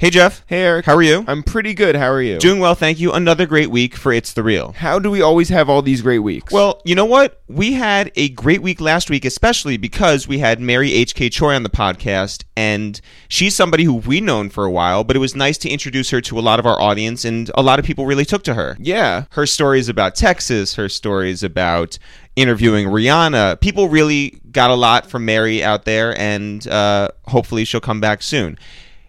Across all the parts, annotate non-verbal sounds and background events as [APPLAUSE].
Hey Jeff. Hey Eric. How are you? I'm pretty good. How are you? Doing well, thank you. Another great week for It's the Real. How do we always have all these great weeks? Well, you know what? We had a great week last week, especially because we had Mary H.K. Choi on the podcast, and she's somebody who we've known for a while, but it was nice to introduce her to a lot of our audience, and a lot of people really took to her. yeah. Her stories about Texas, her stories about interviewing Rihanna. People really got a lot from Mary out there, and uh, hopefully she'll come back soon.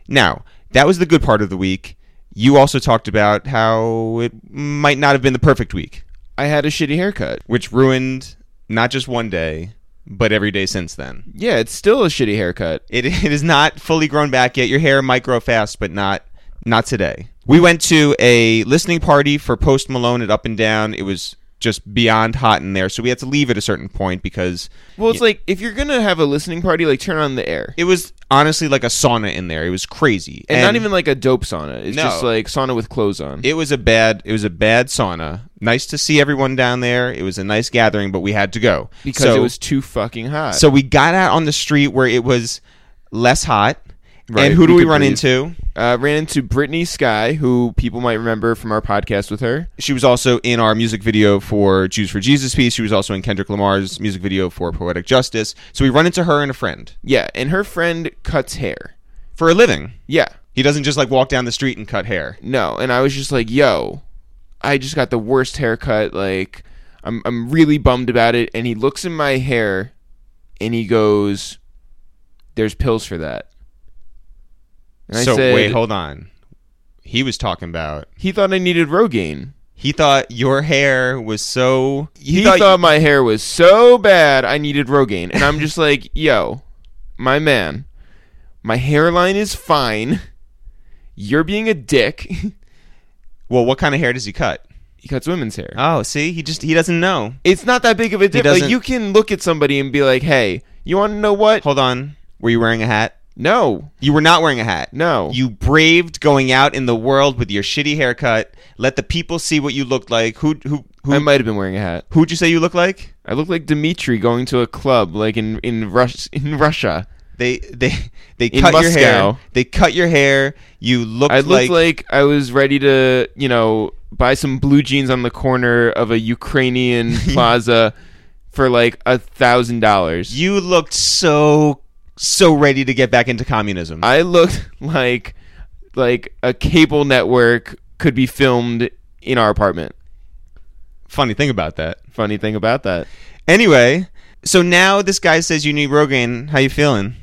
Now, that was the good part of the week. You also talked about how it might not have been the perfect week, I had a shitty haircut. which ruined not just one day, but every day since then. Yeah, it's still a shitty haircut. It, [LAUGHS] it is not fully grown back yet. Your hair might grow fast, but not not today. We went to a listening party for Post Malone at Up and Down. It was just beyond hot in there, so we had to leave at a certain point because Well, it's like if you're gonna have a listening party, like turn on the air, it was honestly like a sauna in there. It was crazy, and, not even like a dope sauna. It's No. just like sauna with clothes on. It was a bad. It was a bad sauna. Nice to see everyone down there. It was a nice gathering, but we had to go because So- it was too fucking hot. So we got out on the street where it was less hot. Right, and who do we we run breathe. into? uh, ran into Brittany Sky, who people might remember from our podcast with her. She was also in our music video for Jews for Jesus piece. She was also in Kendrick Lamar's music video for Poetic Justice. So we run into her and a friend Yeah, and her friend cuts hair. for a living. Yeah, He doesn't just like walk down the street and cut hair. no, and I was just like, "Yo, I just got the worst haircut. Like, I'm I'm really bummed about it." And he looks in my hair, and he goes, "There's pills for that." And I so said, wait, hold on. He was talking about. He thought I needed Rogaine. He thought your hair was so. He, thought, my hair was so bad I needed Rogaine, and I'm just like, [LAUGHS] "Yo, my man, my hairline is fine. You're being a dick." [LAUGHS] Well, what kind of hair does he cut? he cuts women's hair. Oh, see, he just he doesn't know. It's not that big of a difference. Like you can look at somebody and be like, "Hey, you want to know what?" Hold on. Were you wearing a hat? No, You were not wearing a hat. no. You braved going out in the world with your shitty haircut. Let the people see what you looked like. Who who who? I might have been wearing a hat. who'd you say you look like? I look like Dimitri going to a club, like in in Rus- in Russia. They they they In cut your hair. They cut your hair. You looked I looked like, like, I was ready to, you know, buy some blue jeans on the corner of a Ukrainian [LAUGHS] plaza for like a thousand dollars. you looked so so ready to get back into communism. I looked [LAUGHS] like like a cable network could be filmed in our apartment. Funny thing about that. Funny thing about that. Anyway, so now this guy says you need Rogaine. How you feeling?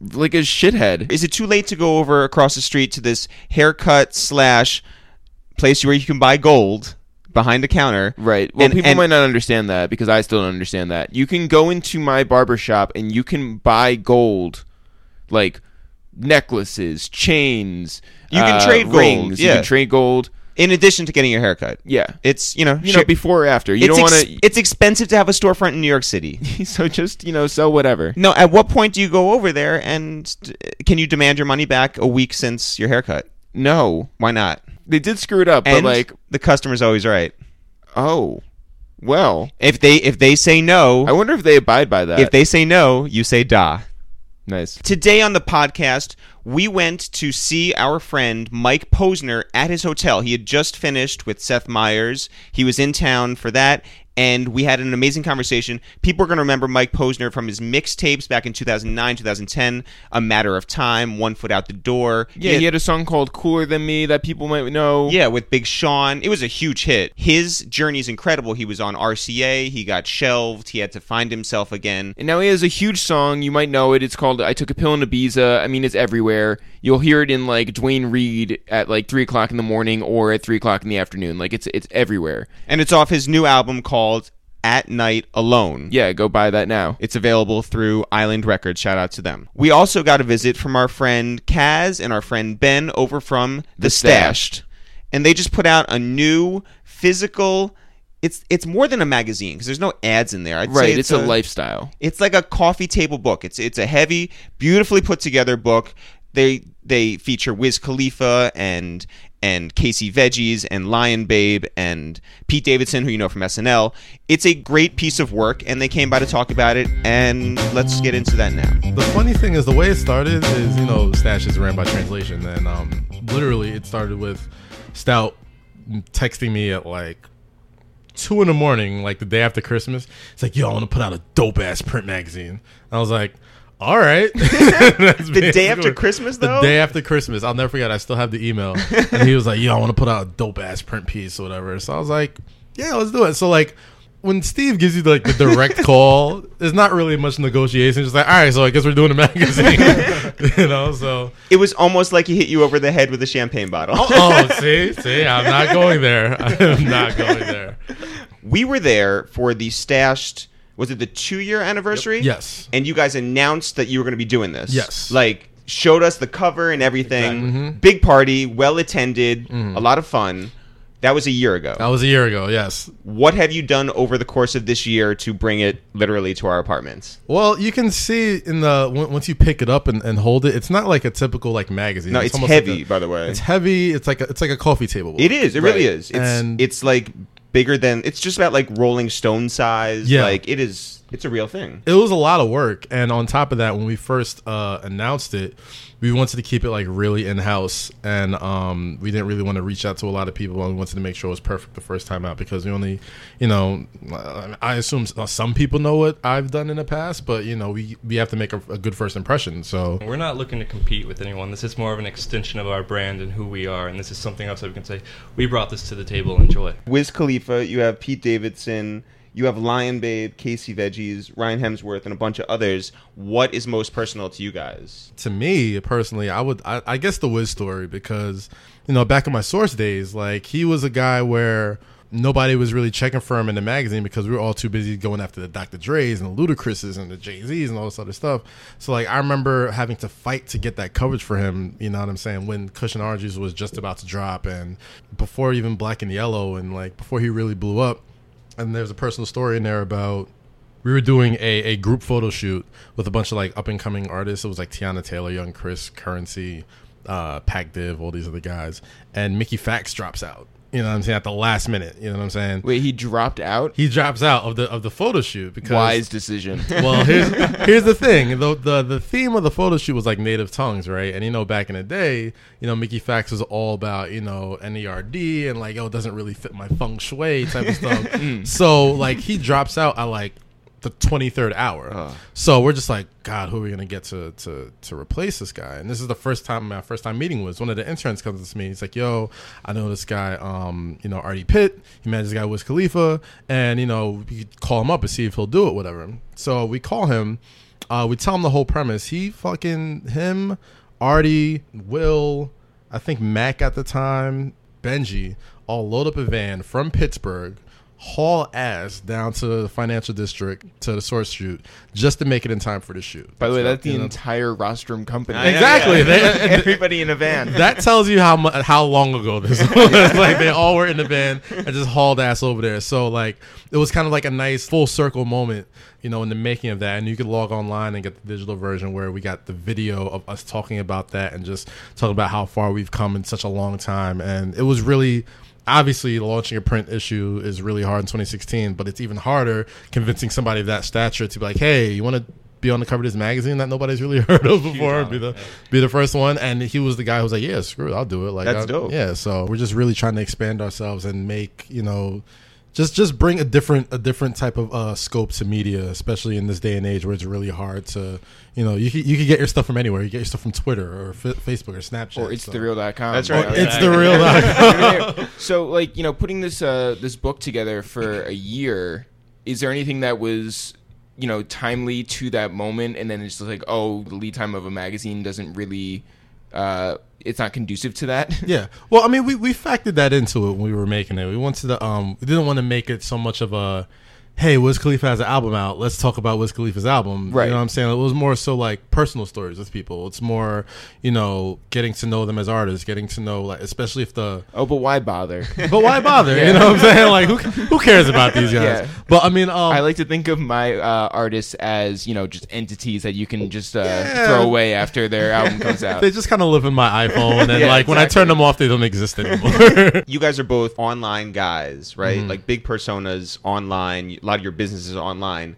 Like a shithead. Is it too late to go over across the street to this haircut slash place where you can buy gold behind the counter? Right. Well, And- people and- might not understand that because I still don't understand that. You can go into my barber shop and you can buy gold, like necklaces, chains. You can uh, trade gold, rings. You yeah. can trade gold. In addition to getting your haircut, Yeah. it's you know You know, before or after. You it's don't ex- want it's expensive to have a storefront in New York City. [LAUGHS] so just you know, sell whatever. No, at what point do you go over there and d- can you demand your money back a week since your haircut? No, Why not? they did screw it up, And but like, the customer's always right. oh, well. If they if they say no, I wonder if they abide by that. if they say no, you say da. nice. Today on the podcast, we went to see our friend Mike Posner at his hotel. He had just finished with Seth Meyers. He was in town for that, and we had an amazing conversation. People are going to remember Mike Posner from his mixtapes back in 2009, 2010, A Matter of Time, One Foot Out the Door. Yeah, he had a song called "Cooler Than Me" that people might know. Yeah, with Big Sean. It was a huge hit. His journey is incredible. He was on RCA, he got shelved, he had to find himself again. And now he has a huge song. You might know it. It's called "I Took a Pill in Ibiza." I mean, it's everywhere. You'll hear it in like Duane Reade at like three o'clock in the morning or at three o'clock in the afternoon. Like it's it's everywhere. And it's off his new album called At Night Alone. Yeah, go buy that now. It's available through Island Records. Shout out to them. We also got a visit from our friend Kaz and our friend Ben over from The, The Stashed. Stashed. And they just put out a new physical it's it's more than a magazine because there's no ads in there. I'd Right, say it's, a, lifestyle. It's like a coffee table book. It's it's a heavy, beautifully put together book. They they feature Wiz Khalifa and and Casey Veggies and Lion Babe and Pete Davidson, who you know from SNL. It's a great piece of work, and they came by to talk about it. And let's get into that now. The funny thing is, the way it started is, you know, Stash is ran by translation, and um, literally it started with Stoute texting me at like two in the morning, like the day after Christmas. It's like, yo, I want to put out a dope ass print magazine. And I was like, all right. [LAUGHS] the day after Christmas, though. The day after Christmas, I'll never forget. I still have the email, and he was like, "Yo, I want to put out a dope ass print piece or whatever." So I was like, "Yeah, let's do it." So like, when Steve gives you like the direct [LAUGHS] call, there's not really much negotiation. Just like, all right, so I guess we're doing a magazine, [LAUGHS] you know. So it was almost like he hit you over the head with a champagne bottle. oh, oh, see, see, I'm not going there. I'm not going there. We were there for the stashed. Was it the two year anniversary? Yes. And you guys announced that you were going to be doing this. Yes. Like showed us the cover and everything. Exactly. Mhm. Big party, well attended, a lot of fun. That was a year ago. That was a year ago. Yes. What have you done over the course of this year to bring it literally to our apartments? Well, you can see in the once you pick it up and, and hold it, it's not like a typical like magazine. No, it's like heavy, a- by the way. It's heavy. It's like a, it's like a coffee table. It is. It really is. It's And- it's like bigger than. It's just about like Rolling Stone size. Yeah. Like it is. It's a real thing. it was a lot of work and on top of that when we first uh, announced it we wanted to keep it like really in house and um, we didn't really want to reach out to a lot of people and we wanted to make sure it was perfect the first time out because we only you know uh, i assume some people know what i've done in the past but you know we we have to make a, a good first impression so We're not looking to compete with anyone. This is more of an extension of our brand and who we are, and this is something else that we can say. We brought this to the table. Enjoy. Wiz Khalifa, you have Pete Davidson, you have Lion Babe, Casey Veggies, Ryan Hemsworth, and a bunch of others. What is most personal to you guys? to me personally, I would I, I guess the Wiz story because you know back in my source days, like he was a guy where nobody was really checking for him in the magazine because we were all too busy going after the Dr. Dre's and the Ludacris's and the Jay Z's and all this other stuff. So like I remember having to fight to get that coverage for him. You know what I'm saying? When Cushion Oranges was just about to drop and before even Black and Yellow and like before he really blew up. And there's a personal story in there about we were doing a, a group photo shoot with a bunch of like up and coming artists. It was like Teyana Taylor, Young Chris, Currency, uh, Pac Div, all these other guys. And Mickey Factz drops out. You know what I'm saying? At the last minute. You know what I'm saying? Wait, he dropped out. He drops out of the of the photo shoot because Wise decision. [LAUGHS] well, here's [LAUGHS] here's the thing. The, the the theme of the photo shoot was like native tongues, right? And you know, back in the day, you know, Mickey Factz was all about you know NERD and like, oh, it doesn't really fit my feng shui type of stuff. [LAUGHS] Mm. so like, he drops out I like the 23rd hour. So we're just like, God, who are we gonna get to to to replace this guy? And this is the first time my first time meeting was one of the interns comes to me. He's like, Yo, I know this guy, um, you know, Artie Pitt. He met this guy Wiz Khalifa, and you know, we call him up and see if he'll do it, whatever. So we call him. Uh, we tell him the whole premise. He fucking him, Artie, Will, I think Mac at the time, Benji, all load up a van from Pittsburgh, haul ass down to the financial district to the source shoot just to make it in time for the shoot. By the way, that's the know? entire rostrum company. I know, Exactly. yeah. They- [LAUGHS] Everybody in a van. that tells you how mu- how long ago this [LAUGHS] was. like they all were in the van and just hauled ass over there. So like it was kind of like a nice full circle moment, you know, in the making of that. And you could log online and get the digital version where we got the video of us talking about that and just talking about how far we've come in such a long time. And it was really. Obviously, launching a print issue is really hard in 2016, but it's even harder convincing somebody of that stature to be like, "Hey, you want to be on the cover of this magazine that nobody's really [LAUGHS] heard of before? Be the be the first one." And he was the guy who was like, "Yeah, screw it, I'll do it." Like, That's I- dope. Yeah, so we're just really trying to expand ourselves and make you know, just just bring a different a different type of uh, scope to media, especially in this day and age where it's really hard to you know you can, you can get your stuff from anywhere. You get your stuff from Twitter or F- Facebook or Snapchat. or it's so. the real.com. That's right. Or it's the real. [LAUGHS] so like you know putting this uh this book together for a year is there anything that was you know timely to that moment and then it's just like oh the lead time of a magazine doesn't really uh it's not conducive to that [LAUGHS] Yeah. Well, I mean, we, we factored that into it when we were making it. We wanted to um we didn't want to make it so much of a hey, Wiz Khalifa has an album out. Let's talk about Wiz Khalifa's album. Right. You know what I'm saying? It was more so like personal stories with people. It's more, you know, getting to know them as artists, getting to know like especially if the Oh, but why bother? but why [LAUGHS] bother? You know what I'm saying? Like who who cares about these guys? Yeah. But I mean, um, I like to think of my uh, artists as you know just entities that you can just uh, Yeah. throw away after their album comes out. [LAUGHS] they just kind of live in my iPhone, and [LAUGHS] Yeah, like when I turn them off, they don't exist anymore. you guys are both online guys, right? Mm-hmm. Like big personas online. A lot of your business is online.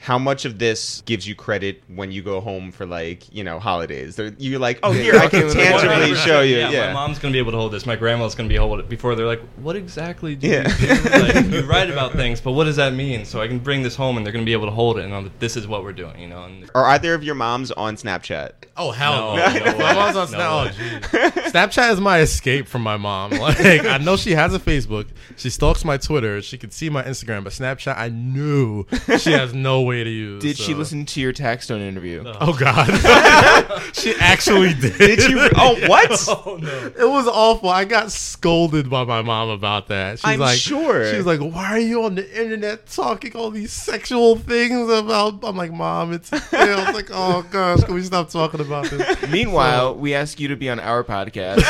How much of this gives you credit when you go home for like you know holidays? They're, you're like, oh, here I can [LAUGHS] tangibly show you. Yeah, Yeah, my mom's gonna be able to hold this. My grandma's gonna be able to hold it. Before they're like, "What exactly do Yeah. you do? Like, [LAUGHS] you write about things, but what does that mean?" So I can bring this home, and they're gonna be able to hold it, and know that this is what we're doing. You know, and Are either of your moms on Snapchat? oh hell, No, no. no [LAUGHS] my mom's on No Snap- oh. Snapchat is my escape from my mom. Like I know she has a Facebook. She stalks my Twitter. She can see my Instagram, but Snapchat, I knew she has no way to use. Did she so- listen to your Taxstone interview? Oh God, [LAUGHS] she actually did. Did you? Oh, [LAUGHS] what? [LAUGHS] oh no. It was awful. I got scolded by my mom about that. She's I'm like, sure. She's like, "Why are you on the internet talking all these sexual things about?" I'm like, "Mom, it's." I was like, "Oh gosh, can we stop talking about this?" Meanwhile, we ask you to be on our podcast.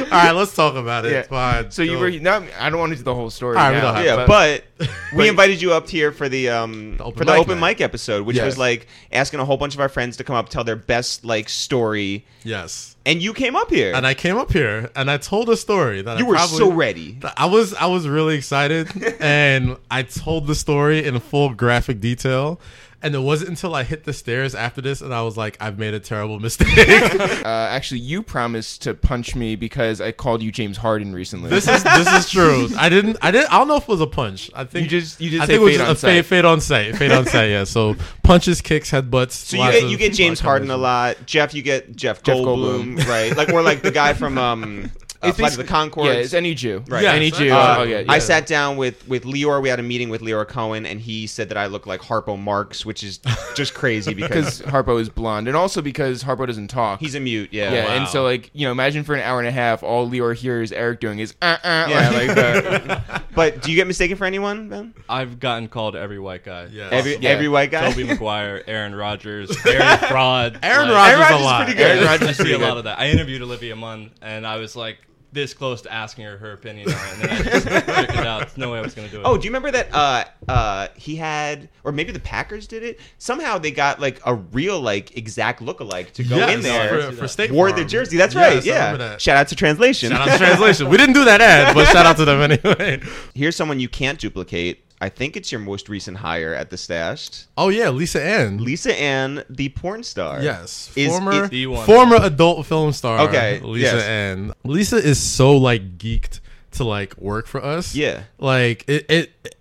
[LAUGHS] all right, let's talk about it. Yeah. It's fine. so you Go. were. No, I don't want to do the whole story. All right, we now, don't have yeah, but, [LAUGHS] we invited you up here for the um The open for the mic open night. mic episode, which Yes. was like asking a whole bunch of our friends to come up tell their best like story, yes. and you came up here. And I came up here and I told a story that you I were probably, so ready. I was I was really excited [LAUGHS] and I told the story in full graphic detail. And it wasn't until I hit the stairs after this and I was like, I've made a terrible mistake. [LAUGHS] Uh, actually, you promised to punch me because I called you James Harden recently. this is this is true. I didn't I didn't I don't know if it was a punch. I think You just- you just I say think it was fade just on a fade, sight. fade on sight. Fade on sight, yeah. So punches, kicks, headbutts. So you get you get James Harden a lot. Jeff, you get Jeff, Jeff Goldblum, Goldblum. right? Like or like the guy from um uh, It's Flight of the basically- Conchords. Yeah, it's any Jew. Right. Yes, Any Jew. uh, oh yeah. I sat down with with Lyor. We had a meeting with Lyor Cohen, and he said that I look like Harpo Marx, which is just crazy because [LAUGHS] because Harpo is blonde, and also because Harpo doesn't talk. he's a mute. Yeah, yeah, wow. and so like you know, imagine for an hour and a half, all Lyor hears Eric doing is uh uh Yeah. like that. [LAUGHS] But do you get mistaken for anyone, Ben? I've gotten called every white guy. Yeah. Every Yeah. every white guy. Tobey Maguire, Aaron Rodgers, [LAUGHS] Aaron Fraud. Aaron like- Rodgers, Aaron Rodgers a is lot. pretty good. Aaron I Rodgers is see a lot of that. I interviewed Olivia Munn, and I was like this close to asking her her opinion on it, and then I just [LAUGHS] figured it out. There's no way I was going to do it. Oh, do you remember that? Uh, uh, he had, or maybe the Packers did it. Somehow they got like a real, like exact lookalike to go Yes, in there. for, for State wore Farm. the jersey. That's Yes, right. I Yeah. that. Shout out to translation. Shout out to translation. We didn't do that ad, but shout out to them [LAUGHS] anyway. Here's someone you can't duplicate. I think it's your most recent hire at the Stashed. Oh yeah, Lisa Ann. Lisa Ann, the porn star. Yes, Is- former is- The one. former adult film star. Okay, Lisa yes. Ann. Lisa is so like geeked to like work for us. Yeah. like it it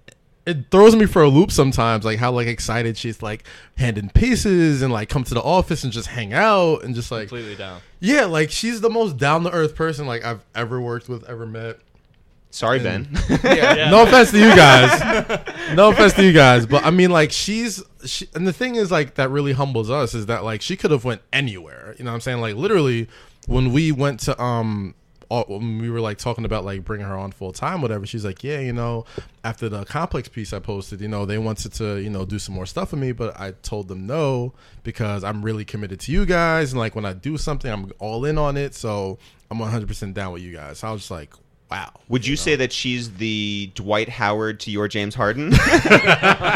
it throws me for a loop sometimes. Like how like excited she's like handing pieces and like come to the office and just hang out and just like completely down. yeah, like she's the most down to earth person like I've ever worked with, ever met. Sorry, Ben. [LAUGHS] yeah. Yeah. No offense to you guys. no offense to you guys, but I mean, like, she's she, and the thing is, like, that really humbles us is that like she could have went anywhere. You know what I'm saying? Like, literally, when we went to um. all- When we were like talking about like bringing her on full time, whatever, she's like, yeah, you know, after the complex piece I posted, you know, they wanted to, you know, do some more stuff with me, but I told them no because I'm really committed to you guys, and like when I do something, I'm all in on it, so I'm 100 percent down with you guys. So I was just like, wow. Would you say that she's the Dwight Howard to your James Harden? [LAUGHS]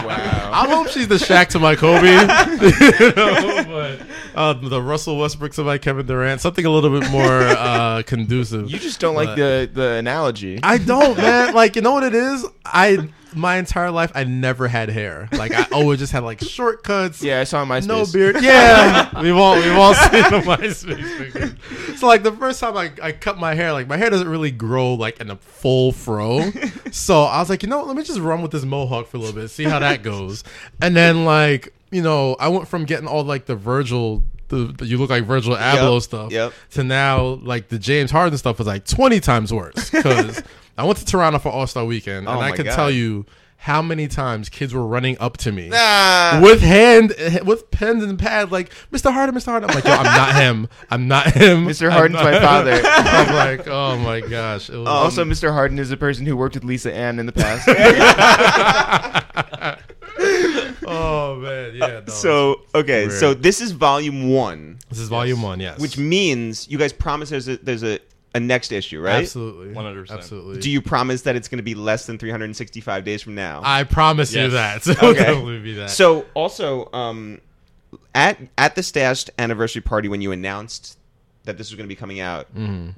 Wow. I hope she's the Shaq to my Kobe. [LAUGHS] [LAUGHS] you know, but uh, the Russell Westbrook to my Kevin Durant. Something a little bit more uh, conducive. You just don't like the the analogy. I don't, man. Like, you know what it is? I my entire life I never had hair. Like, I always just had like shortcuts. yeah, I saw my space. No beard. [LAUGHS] Yeah, we've all we've all seen the [LAUGHS] MySpace. So like the first time I, I cut my hair, like my hair doesn't really grow like in a full fro. [LAUGHS] so I was like, you know, what, let me just run with this mohawk for a little bit, see how that goes. And then like you know, I went from getting all like the Virgil. The, the you look like Virgil Abloh Yep, stuff yep. to now like the James Harden stuff was like 20 times worse because [LAUGHS] I went to Toronto for All Star Weekend Oh and I can God. tell you how many times kids were running up to me Ah. with hand with pens and pad like Mr. Harden, Mr. Harden. I'm like, yo, I'm not him. I'm not him. [LAUGHS] Mr. Harden's my father. [LAUGHS] I'm like, oh my gosh. Was, also, Mr. Harden is a person who worked with Lisa Ann in the past. Oh man, yeah. no, So okay, weird. so this is volume one, this is volume one, yes. which means you guys promise there's a there's a, a next issue, right? absolutely, 100%. absolutely. Do you promise that it's going to be less than 365 days from now? I promise you that. It [LAUGHS] will Okay. definitely be that. So also, um, at at the stashed anniversary party when you announced that this was going to be coming out,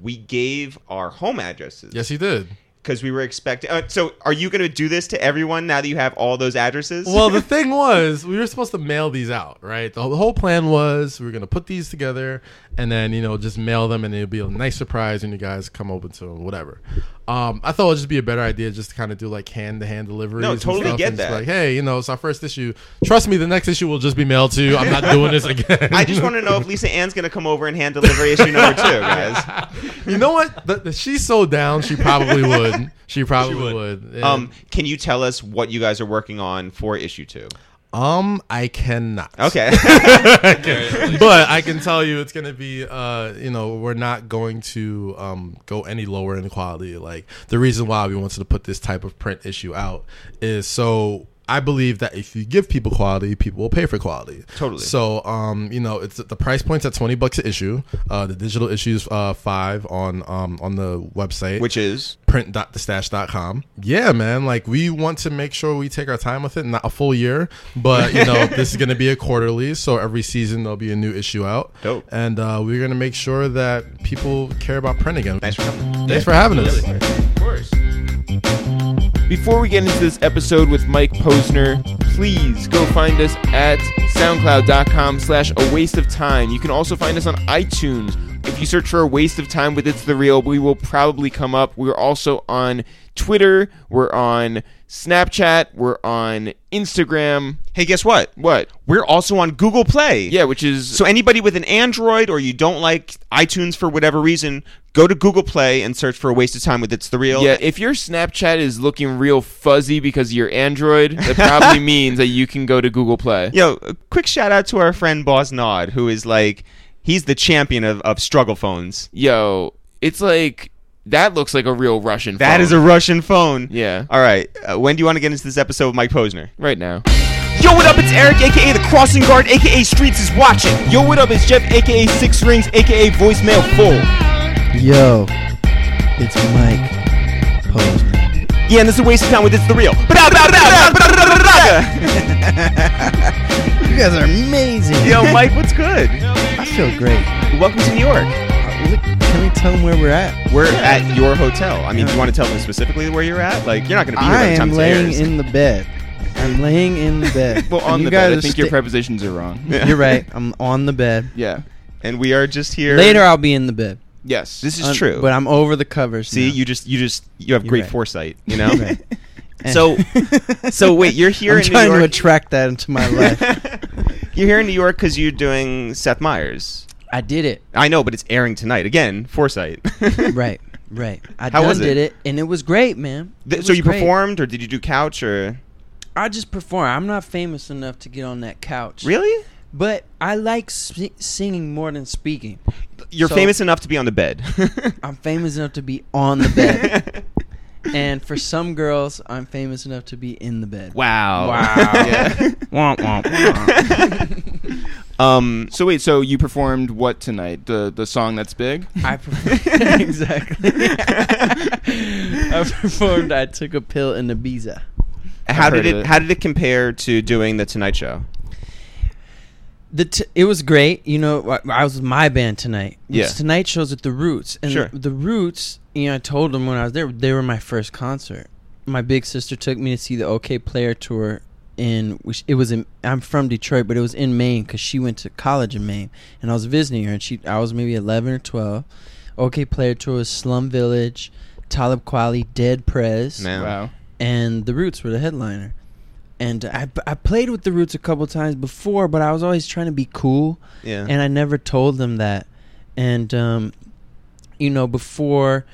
we gave our home addresses. yes, he did. Because we were expecting. Uh, so, are you going to do this to everyone now that you have all those addresses? Well, the [LAUGHS] thing was, we were supposed to mail these out, right? The whole, the whole plan was we were going to put these together and then, you know, just mail them and it'll be a nice surprise when you guys come open to them, whatever. Um, I thought it would just be a better idea just to kind of do like hand to hand deliveries. No, totally get and just be that. Like, hey, you know, it's our first issue. Trust me, the next issue will just be mailed to you. I'm not doing this [LAUGHS] again. I just want to know if Lisa Ann's going to come over and hand deliver issue number two, [LAUGHS] guys. [LAUGHS] you know what? The, the, she's so down, she probably would. She probably would. would. Yeah. Um, can you tell us what you guys are working on for issue two? Um, I cannot. [LAUGHS] Okay. but I can tell you it's going to be, uh, you know, we're not going to um, go any lower in quality. Like the reason why we wanted to put this type of print issue out is so I believe that if you give people quality, people will pay for quality. Totally. So, um, you know, it's the price point's at twenty bucks an issue. Uh, the digital issues uh five on um on the website Which is print.thestash.com. Yeah, man. Like we want to make sure we take our time with it, not a full year, but you know, [LAUGHS] this is going to be a quarterly, so every season there'll be a new issue out. Dope. And uh, we're going to make sure that people care about print again. nice for coming. Thanks for having us. Before we get into this episode with Mike Posner, please go find us at soundcloud.com slash a waste of time. You can also find us on iTunes. If you search for a waste of time with It's the Real, we will probably come up. We're also on Twitter. We're on Snapchat. We're on Instagram. Hey, guess what? What? We're also on Google Play. Yeah, which is So anybody with an Android or you don't like iTunes for whatever reason, go to Google Play and search for a waste of time with It's the Real. Yeah, if your Snapchat is looking real fuzzy because of your Android, that probably [LAUGHS] means that you can go to Google Play. Yo, a quick shout out to our friend Boss Nod, who is like, he's the champion of, of struggle phones. Yo, it's like that looks like a real Russian. That phone. is a Russian phone. yeah. All right. Uh, when do you want to get into this episode with Mike Posner? Right now. Yo, what up? It's Eric, aka the Crossing Guard, aka Streets is watching. Yo, what up? It's Jeff, aka Six Rings, aka Voicemail Full. Yo, it's Mike Posner. Yeah, and this is a waste of time with It's the Real. [LAUGHS] You guys are amazing. Yo, Mike, what's good? I feel great. Welcome to New York. Look, Can we tell them where we're at? We're at your hotel. I mean, do you want to tell them specifically where you're at? Like, you're not going to be here I by the time am this laying airs. in the bed. I'm laying in the bed. [LAUGHS] Well, on the bed. I are think your prepositions are wrong. You're right. I'm on the bed. Yeah. and we are just here. Later, I'll be in the bed. Yes. This is Un- true. But I'm over the covers. See, now. you just, you just, you have You're great right. foresight. You [LAUGHS] know. Right. [LAUGHS] So, so wait, you're here I'm in New trying to attract that into my life. you're here in New York because you're doing Seth Meyers. I did it. I know, but it's airing tonight. Again, foresight. [LAUGHS] Right. Right. I How done was it? did it, and it was great, man. Th- It so you great. performed, or did you do couch, or I just perform. I'm not famous enough to get on that couch. really? But I like si- singing more than speaking. You're So- famous enough to be on the bed. [LAUGHS] I'm famous enough to be on the bed. [LAUGHS] and for some girls, I'm famous enough to be in the bed. wow. Wow. Yeah. Womp, womp, womp. Um. So wait, so you performed what tonight? The the song that's big? I performed [LAUGHS] exactly. [LAUGHS] I performed. I took a pill in Ibiza. How did it, it. How did it compare to doing the Tonight Show? The t- it was great. You know, I, I was with my band tonight. Yeah. Tonight shows at the Roots, and Sure. the, the Roots. You know, I told them when I was there, they were my first concert. My big sister took me to see the Okayplayer tour. In it was in. I'm from Detroit, but it was in Maine because she went to college in Maine, and I was visiting her. And she, I was maybe 11 or 12. Okayplayer tour was Slum Village, Talib Kweli, Dead Prez Man. Wow. and the Roots were the headliner. And I, I played with the Roots a couple times before, but I was always trying to be cool, Yeah. and I never told them that. And um, you know, before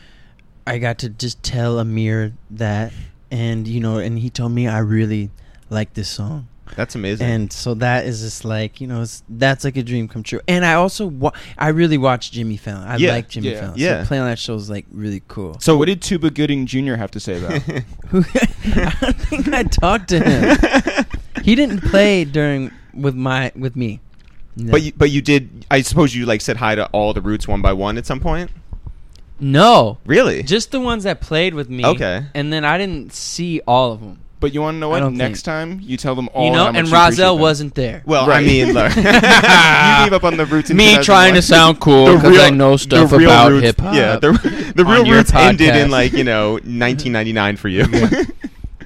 I got to just tell Ahmir that, and you know, and he told me I really like this song. That's amazing. And so that is just like you know, it's, that's like a dream come true. And I also wa- I really watch Jimmy Fallon. I Yeah, like Jimmy yeah, Fallon. yeah. So playing on that show is like really cool. So what did Tuba Gooding Jr. have to say about? it? [LAUGHS] [LAUGHS] [LAUGHS] I don't think I talked to him. he didn't play during with my with me. No. but you, but you did. I suppose you like said hi to all the roots one by one at some point. no, Really? just the ones that played with me. Okay. and then I didn't see all of them. But you want to know what? don't Next think- time you tell them all. you know, how much and you appreciate Rozelle them. wasn't there. well, I Right. mean, look. [LAUGHS] [LAUGHS] you gave up on the roots. In me trying to sound [LAUGHS] cool The because real- I know the stuff real about roots- hip hop. Yeah, the, the on real your roots ended in podcast. like you know 1999 for you.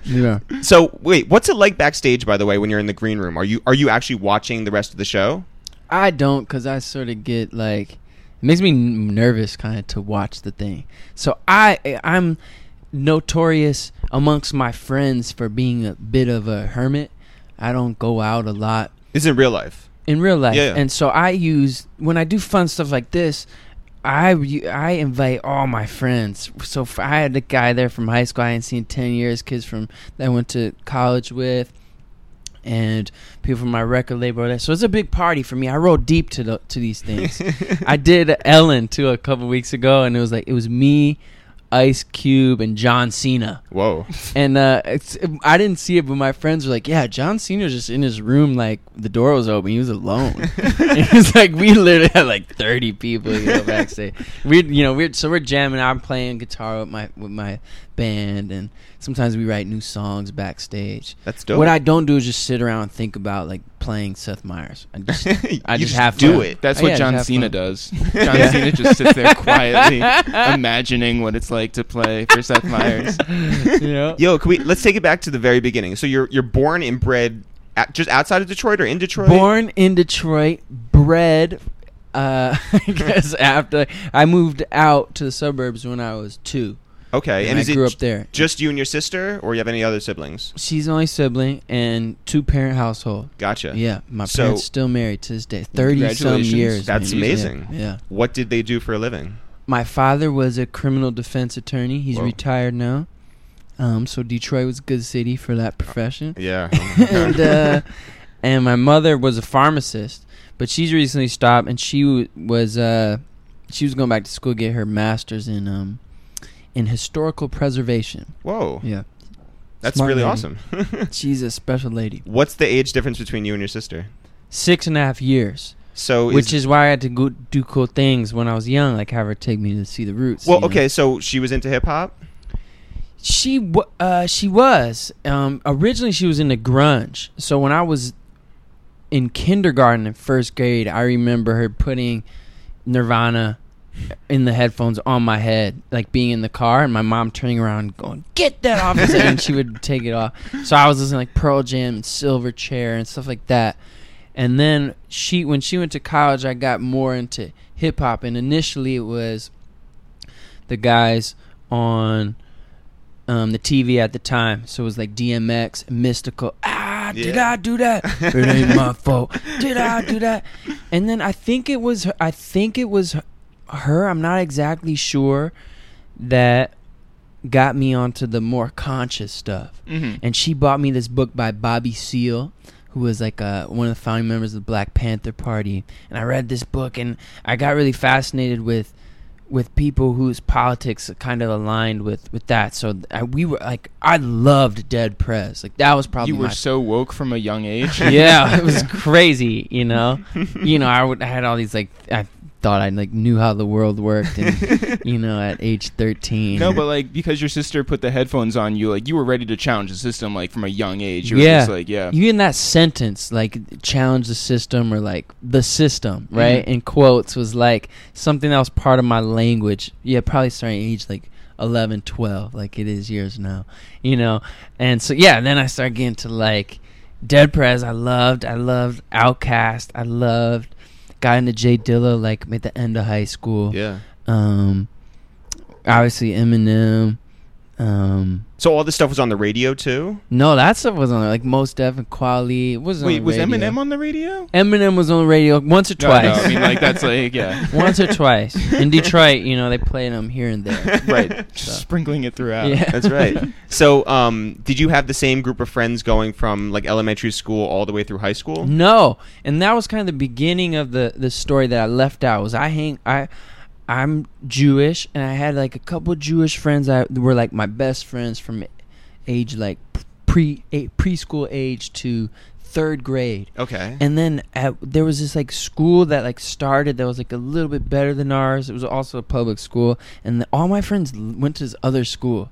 yeah. so wait, what's it like backstage? By the way, when you're in the green room, are you are you actually watching the rest of the show? I don't because I sort of get like it makes me n- nervous kind of to watch the thing. So I I'm notorious amongst my friends for being a bit of a hermit. I don't go out a lot is in real life. in real life, Yeah. and so I use when I do fun stuff like this. I I invite all my friends. So I had a guy there from high school I hadn't seen ten years, kids from that I went to college with, and people from my record label. So it's a big party for me. I roll deep to the, to these things. [LAUGHS] I did Ellen too a couple weeks ago, and it was like it was me, Ice Cube, and John Cena. Whoa. And uh, it's I didn't see it, but my friends were like, "Yeah, John Cena was just in his room, like the door was open, he was alone." [LAUGHS] [LAUGHS] it was like we literally had like thirty people you know, backstage. We, you know, we're so we're jamming. I'm playing guitar with my with my band, and sometimes we write new songs backstage. That's dope. What I don't do is just sit around and think about like playing Seth Meyers. I just, [LAUGHS] I You just just have do fun. it. That's Oh, what yeah, John Cena fun. does. [LAUGHS] John Cena just sits there quietly, [LAUGHS] imagining what it's like to play for Seth Meyers. you know? Yo, can we let's take it back to the very beginning. So you're you're born and bred at, just outside of Detroit or in Detroit? Born in Detroit, bred. Uh, I guess after I moved out to the suburbs when I was two, Okay, and, and I is grew it up there. just you and your sister, or you have any other siblings? She's the only sibling and two parent household. Gotcha. Yeah, my So- parents still married to this day. Thirty some Congratulations. years. That's man. amazing. Yeah, yeah. What did they do for a living? My father was a criminal defense attorney. He's Whoa. retired now. Um, so Detroit was a good city for that profession. Yeah. [LAUGHS] [LAUGHS] and uh, and my mother was a pharmacist, but she's recently stopped, and she w- was uh, she was going back to school to get her master's in um in historical preservation. Whoa, Yeah, that's Smart really lady. awesome. [LAUGHS] she's a special lady. What's the age difference between you and your sister? Six and a half years, So, which is why I had to go do cool things when I was young, like have her take me to see the roots. well, you know? okay. So she was into hip hop. She w- uh she was um originally she was into grunge. So when I was in kindergarten and first grade, I remember her putting Nirvana in the headphones on my head, like being in the car, and my mom turning around going, "Get that off!" his head," and she would take it off. So I was listening like Pearl Jam and Silverchair and stuff like that. And then she, when she went to college, I got more into hip hop, and initially it was the guys on um, the TV at the time. So it was like DMX, Mystikal. Ah, did Yeah. I do that? [LAUGHS] it ain't my fault. Did I do that? And then I think it was. I think it was her. I'm not exactly sure that got me onto the more conscious stuff. Mm-hmm. And she bought me this book by Bobby Seale, who was like uh, one of the founding members of the Black Panther Party. And I read this book, and I got really fascinated with with people whose politics kind of aligned with with that. So I, we were like, I loved Dead Prez. Like that was probably You were so woke from a young age. [LAUGHS] yeah, it was [LAUGHS] crazy. You know, you know, I would I had all these like I thought I like knew how the world worked, and [LAUGHS] you know, at age thirteen. No, but like because your sister put the headphones on you, like you were ready to challenge the system, like from a young age. You were Yeah. just like, yeah, you in that sentence like challenge the system or like the system Mm-hmm. right in quotes was like something that was part of my language yeah probably starting age like 11 12 like it is years now you know and so yeah then i started getting to like dead prez i loved i loved OutKast i loved got into j dilla like at the end of high school Yeah. um obviously eminem Um, So all this stuff was on the radio too. no, that stuff was on there, like Mos Def and Kweli. It was on Wait, the was radio. Eminem on the radio? Eminem was on the radio once or twice. no, I mean like that's like yeah, [LAUGHS] once or twice in Detroit. You know, they played them here and there. [LAUGHS] right. [LAUGHS] So. sprinkling it throughout. Yeah. That's right. So, um, did you have the same group of friends going from like elementary school all the way through high school? No, and that was kind of the beginning of the the story that I left out. Was I hang I. I'm Jewish, and I had like a couple Jewish friends that were like my best friends from age like pre a, preschool age to third grade. Okay. And then at, there was this like school that like started that was like a little bit better than ours. It was also a public school, and the, all my friends went to this other school.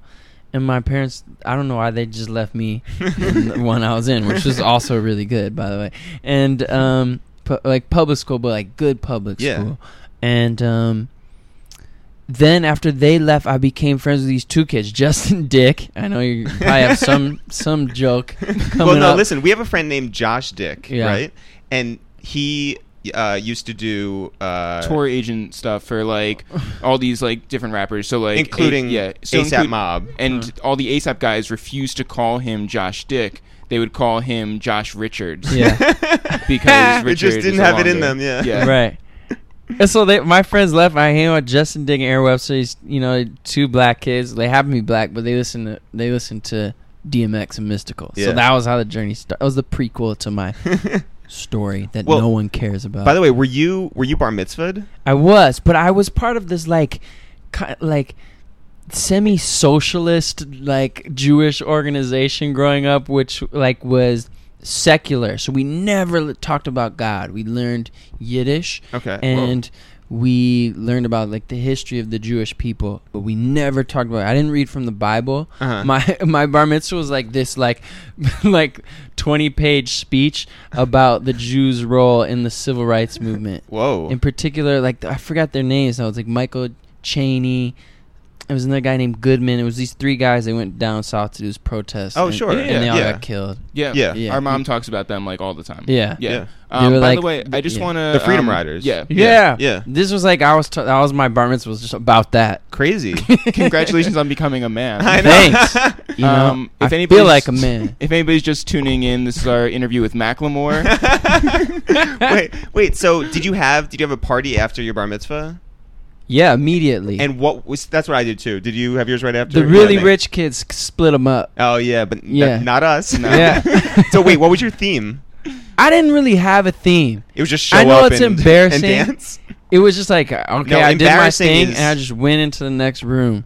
And my parents, I don't know why they just left me in the [LAUGHS] one I was in, which was also really good, by the way. And um, pu- like public school, but like good public Yeah. school. And um, then after they left, I became friends with these two kids, Justin [LAUGHS] Dick. I know you probably have some [LAUGHS] some joke coming well, no, up. listen. We have a friend named Josh Dick, Yeah. right? And he uh, used to do uh, Tour agent stuff for like all these like different rappers. So like including A- yeah, so ASAP include- Mob. and all the ASAP guys refused to call him Josh Dick. They would call him Josh Richards. Yeah. [LAUGHS] because It just didn't a have it in them, yeah. yeah. right. And so they, my friends left. I hang out with Justin Dick and Aaron Webster. These, you know, two black kids. They happen to be black, but they listen to they listen to DMX and Mystikal. Yeah. So that was how the journey started. That was the prequel to my [LAUGHS] story that Well, no one cares about. By the way, were you were you bar mitzvahed? I was, but I was part of this like, like semi-socialist like Jewish organization growing up, which like was secular. So we never talked about God. We learned Yiddish Okay. and we learned about like the history of the Jewish people, but we never talked about. It. I didn't read from the Bible. Uh-huh. My [LAUGHS] my bar mitzvah was like this, like [LAUGHS] like twenty page speech about the Jews' role in the civil rights movement. Whoa. In particular, like I forgot their names. I was like Michael Cheney. There was another guy named Goodman. It was these three guys. They went down south to do this protest. Oh, and, sure. and they all Yeah. got killed. Yeah. Yeah. Yeah. Our mom talks about them like all the time. Yeah. Yeah. Yeah. Um, by like- the way, I just yeah. want to The Freedom Riders. Yeah. Yeah. Yeah. This was like I was. T- that was my bar mitzvah. Was just about that. Crazy. [LAUGHS] Congratulations on becoming a man. I know. Thanks. [LAUGHS] You know, Um, if I feel anybody's- like a man. [LAUGHS] If anybody's just tuning in, this is our interview with Macklemore. wait, wait. So, did you have did you have a party after your bar mitzvah? Yeah, immediately. And what was that's what I did too. Did you have yours right after? the really Yeah. rich kids split them up. Oh yeah, but n- not us. No. Yeah. [LAUGHS] so wait, what was your theme? I didn't really have a theme. It was just show I know up it's and, embarrassing. and dance. It was just like uh, okay, No, I did my thing, is- and I just went into the next room,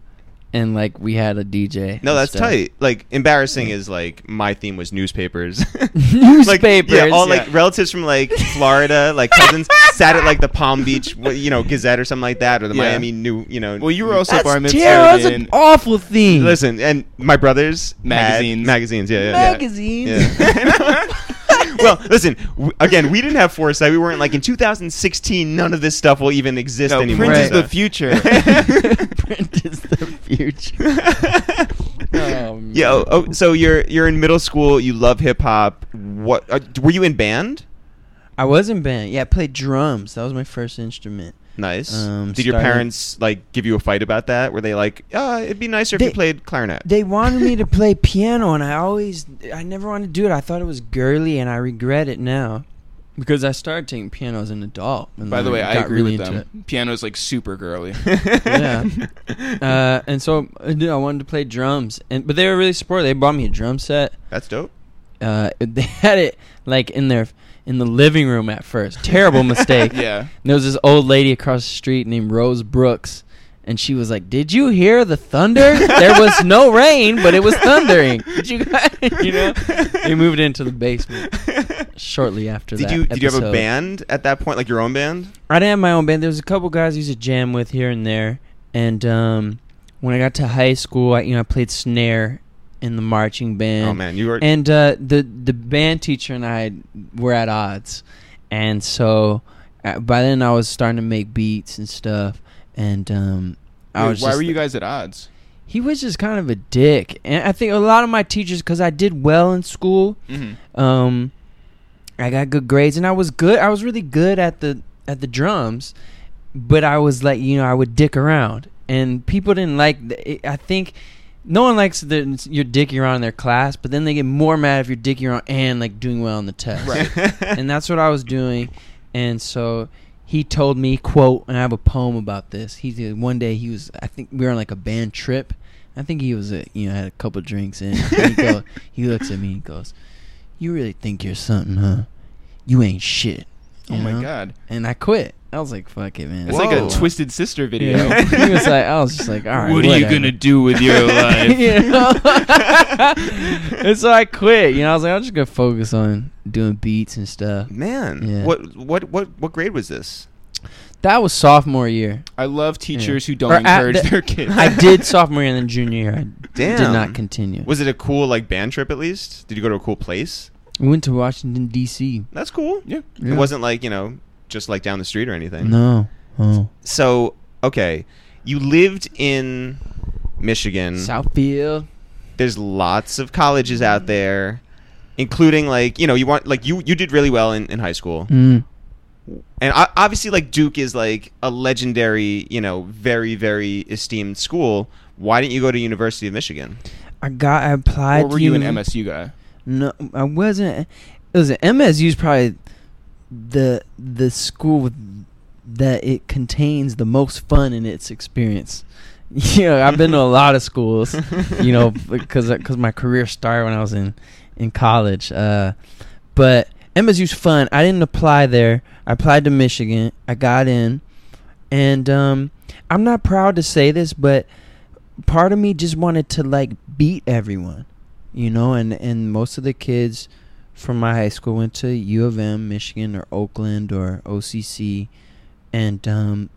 and like we had a DJ. No, that's stuff. tight. Like embarrassing is like my theme was newspapers. [LAUGHS] like, Newspapers. yeah, all yeah. like relatives from like Florida, like cousins sat at like the Palm Beach, you know, Gazette or something like that, or the Yeah. Miami New, you know. well, you were also That's bar mitzvah terrible. That's an awful theme. Listen, and my brothers had Magazines. magazines, yeah, yeah, yeah. Magazines. Yeah. [LAUGHS] well, listen. W- again, we didn't have foresight. We weren't like in 2016. None of this stuff will even exist no, anymore. Prince is Right. the future. [LAUGHS] Print is the future. [LAUGHS] Oh, yeah. Oh, oh, so you're you're in middle school. You love hip hop. What uh, were you in band? I was in band. Yeah, I played drums. That was my first instrument. Nice. Um, Did your started- parents like give you a fight about that? Were they like, "Ah, it'd be nicer if They- you played clarinet"? They wanted me to [LAUGHS] play piano, and I always, I never wanted to do it. I thought it was girly, and I regret it now because I started taking piano as an adult. And By the then way, I got agree really with into them. Piano's like super girly. [LAUGHS] yeah. [LAUGHS] Uh, and so uh, I wanted to play drums, and but they were really supportive. They bought me a drum set. That's dope. Uh, they had it like in their in the living room at first. Terrible mistake. [LAUGHS] yeah. And there was this old lady across the street named Rose Brooks, and she was like, "Did you hear the thunder? there was no [LAUGHS] rain, but it was thundering. [LAUGHS] Did you guys? you know?" They moved into the basement shortly after Did that. you did you have a band at that point, like your own band? I didn't have my own band. There was a couple guys I used to jam with here and there, and um, when I got to high school, I, you know, I played snare in the marching band. oh man, you were. And uh, the the band teacher and I were at odds, and so uh, by then I was starting to make beats and stuff. And um, I was why were you guys at odds? He was just kind of a dick, and I think a lot of my teachers, because I did well in school, Mm-hmm. um, I got good grades, and I was good. I was really good at the at the drums, but I was like, you know, I would dick around, and people didn't like. th- I think no one likes that you're dicking around in their class, but then they get more mad if you're dicking around and like doing well on the test. Right. [LAUGHS] and that's what I was doing. And so he told me, quote, and I have a poem about this. He did one day he was, I think we were on like a band trip. I think he was, uh, you know, had a couple drinks in. And he, go, [LAUGHS] he looks at me and goes, "You really think you're something, huh? You ain't shit." Oh you my know? god. And I quit. I was like, "Fuck it, man." It's like a twisted sister video. Yeah. [LAUGHS] he was like, I was just like, all right. what are you gonna do with your [LAUGHS] life? you know? [LAUGHS] and so I quit. You know, I was like, I'm just gonna focus on doing beats and stuff. Man, Yeah. what what what what grade was this? That was sophomore year. I love teachers who don't at encourage the- their kids. I did sophomore year and then junior year. I did not continue. Was it a cool like band trip at least? Did you go to a cool place? We went to Washington D.C. That's cool. Yeah. Yeah. It wasn't like you know just like down the street or anything. No. Oh. So okay, you lived in Michigan. Southfield. There's lots of colleges out there, including like you know you want like you you did really well in, in high school, Mm. and obviously like Duke is like a legendary you know very very esteemed school. Why didn't you go to University of Michigan? I got. I applied. or were to you an MSU guy? No, I wasn't. It was MSU's probably the the school with, that it contains the most fun in its experience. [LAUGHS] Yeah, I've been to a [LAUGHS] lot of schools, you know, [LAUGHS] because because my career started when I was in in college. Uh, but MSU's fun. I didn't apply there. I applied to Michigan. I got in, and um, I'm not proud to say this, but part of me just wanted to like beat everyone you know and and most of the kids from my high school went to U of M, Michigan or Oakland or OCC and um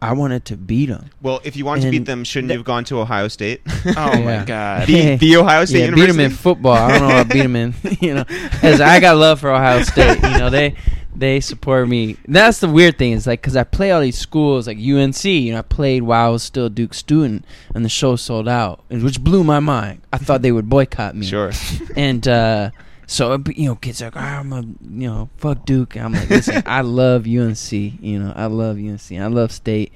I wanted to beat them. Well, if you wanted to beat them, shouldn't th- you have gone to Ohio State? [LAUGHS] Oh my god. the, [LAUGHS] the Ohio State yeah, beat them in football. I don't know how to beat them in, [LAUGHS] you know, as I got love for Ohio State. You know, they they support me. That's the weird thing is like because I play all these schools like UNC. You know, I played while I was still a Duke student, and the show sold out, which blew my mind. I thought they would boycott me. Sure. [LAUGHS] and uh, so you know, kids are like, "Ah, I'm a you know, fuck Duke. I'm like, listen, [LAUGHS] I love UNC. You know, I love UNC. I love State,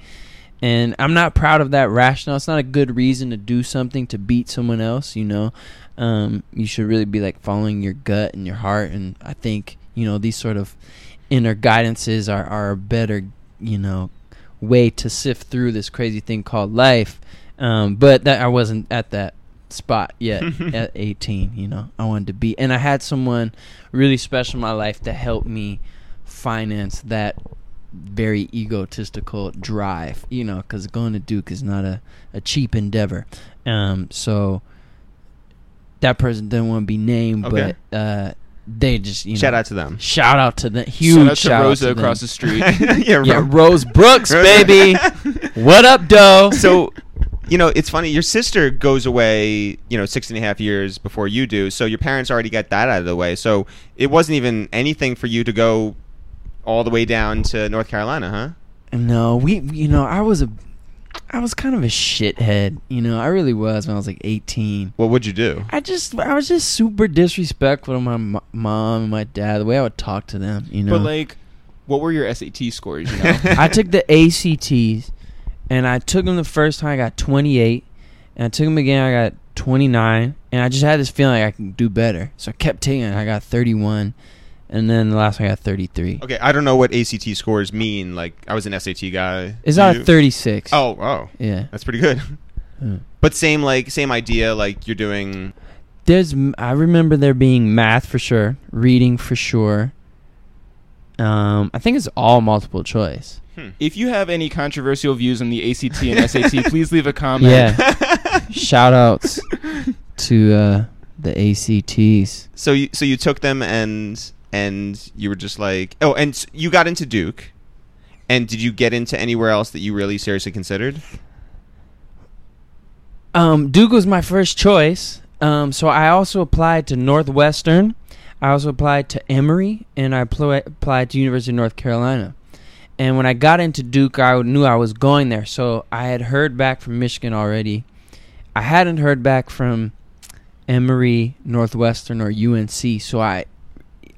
and I'm not proud of that rationale. It's not a good reason to do something to beat someone else. You know, um, you should really be like following your gut and your heart. And I think you know these sort of inner guidances are are a better you know way to sift through this crazy thing called life. Um, but that I wasn't at that spot yet [LAUGHS] at 18 you know i wanted to be and i had someone really special in my life to help me finance that very egotistical drive you know because going to duke is not a, a cheap endeavor um so that person didn't want to be named Okay. but uh they just you Shout know out to them. shout out to them huge Shout out to shout Rosa out to across them. the street. [LAUGHS] yeah, yeah rose brooks baby [LAUGHS] what up doe so you know it's funny your sister goes away you know six and a half years before you do so your parents already got that out of the way so it wasn't even anything for you to go all the way down to north carolina huh No, we, you know, I was a, I was kind of a shithead. You know, I really was when I was like 18. what would you do I just, I was just super disrespectful to my mo- mom and my dad. The way I would talk to them, you know. But like, what were your SAT scores? You know. [LAUGHS] I took the ACTs, and I took them the first time. I got 28, and I took them again. I got 29, and I just had this feeling like I can do better. So I kept taking it. I got 31, and then the last one I got 33. okay i don't know what act scores mean like i was an sat guy It's Do not a 36. oh oh yeah. that's pretty good Hmm. but same like same idea like you're doing There's, I remember there being math for sure, reading for sure. Um, I think it's all multiple choice. if you have any controversial views on the ACT and SAT, [LAUGHS] please leave a comment. Yeah. [LAUGHS] Shout outs to uh, the ACTs. so you so you took them and and you were just like oh and you got into duke and did you get into anywhere else that you really seriously considered Um, Duke was my first choice. Um, so I also applied to Northwestern. I also applied to Emory, and I pl- applied to University of North Carolina. And when I got into Duke, I knew I was going there. So I had heard back from Michigan already. I hadn't heard back from Emory, Northwestern, or UNC. So I,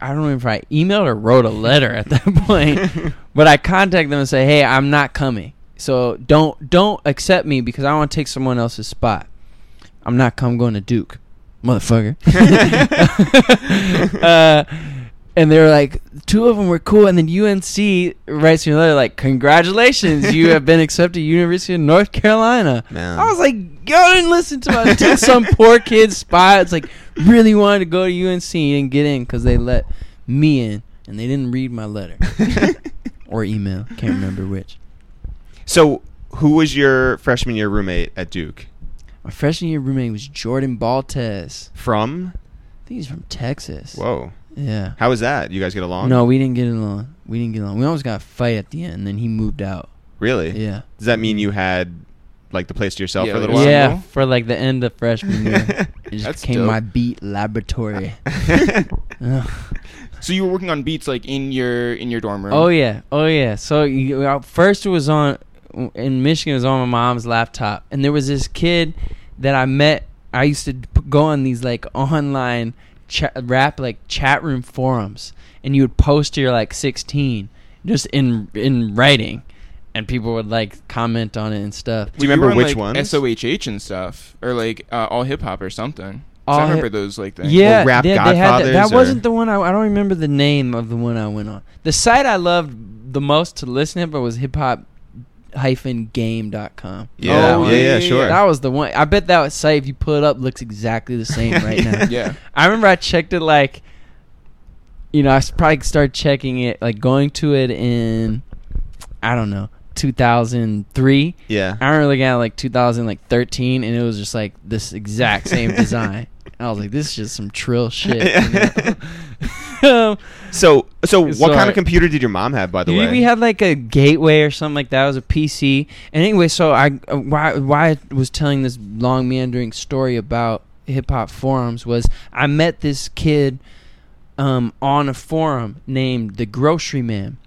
I don't know if I emailed or wrote a letter at that [LAUGHS] point. [LAUGHS] but I contact them and say, "Hey, I'm not coming. So don't don't accept me because I want to take someone else's spot." I'm not come going to Duke, motherfucker. [LAUGHS] uh, and they were like, two of them were cool, and then UNC writes me a letter like, "Congratulations, you [LAUGHS] have been accepted to University of North Carolina." Man. I was like, "Y'all didn't listen to my until some poor kid spy. It's like really wanted to go to UNC and get in because they let me in, and they didn't read my letter [LAUGHS] or email. Can't remember which. so, who was your freshman year roommate at Duke? My freshman year roommate was Jordan Baltes. From? I think he's from Texas. Whoa. Yeah. How was that? You guys get along? No, we didn't get along. We didn't get along. We almost got a fight at the end, and then he moved out. Really? Yeah. Does that mean you had like the place to yourself Yeah, for a little while? Yeah, single? for like the end of freshman year. [LAUGHS] It just That's became dope. my beat laboratory. [LAUGHS] [LAUGHS] So you were working on beats like in your in your dorm room. Oh yeah, oh yeah. So you, uh, first it was on in Michigan. It was on my mom's laptop, and there was this kid that I met. I used to go on these like online chat, rap like chat room forums, and you would post your like 16 just in in writing, and people would like comment on it and stuff. Do you Well, remember were on, which like, ones? SOHH and stuff, or like uh, all hip hop or something. All I remember Hip- those like things. Yeah, Or Rap they, they had that. Godfathers That or- wasn't the one. I, I don't remember the name of the one I went on. The site I loved the most to listen to but was hip hop hyphen game.com. Yeah, Oh, yeah, yeah, yeah, yeah, sure. That was the one. I bet that site, if you pull it up, looks exactly the same [LAUGHS] right now. yeah. I remember I checked it like, you know, I probably started checking it, like going to it in, I don't know, 2003. yeah. I remember looking at like 2013, and it was just like this exact same [LAUGHS] design. I was like, this is just some trill shit. you [LAUGHS] know? [LAUGHS] Um, So, so what So kind I- of computer did your mom have, by the way? we had like a gateway or something like that. It was a PC. And anyway, so I uh, why why I was telling this long meandering story about hip hop forums was I met this kid um, on a forum named the Grocery Man.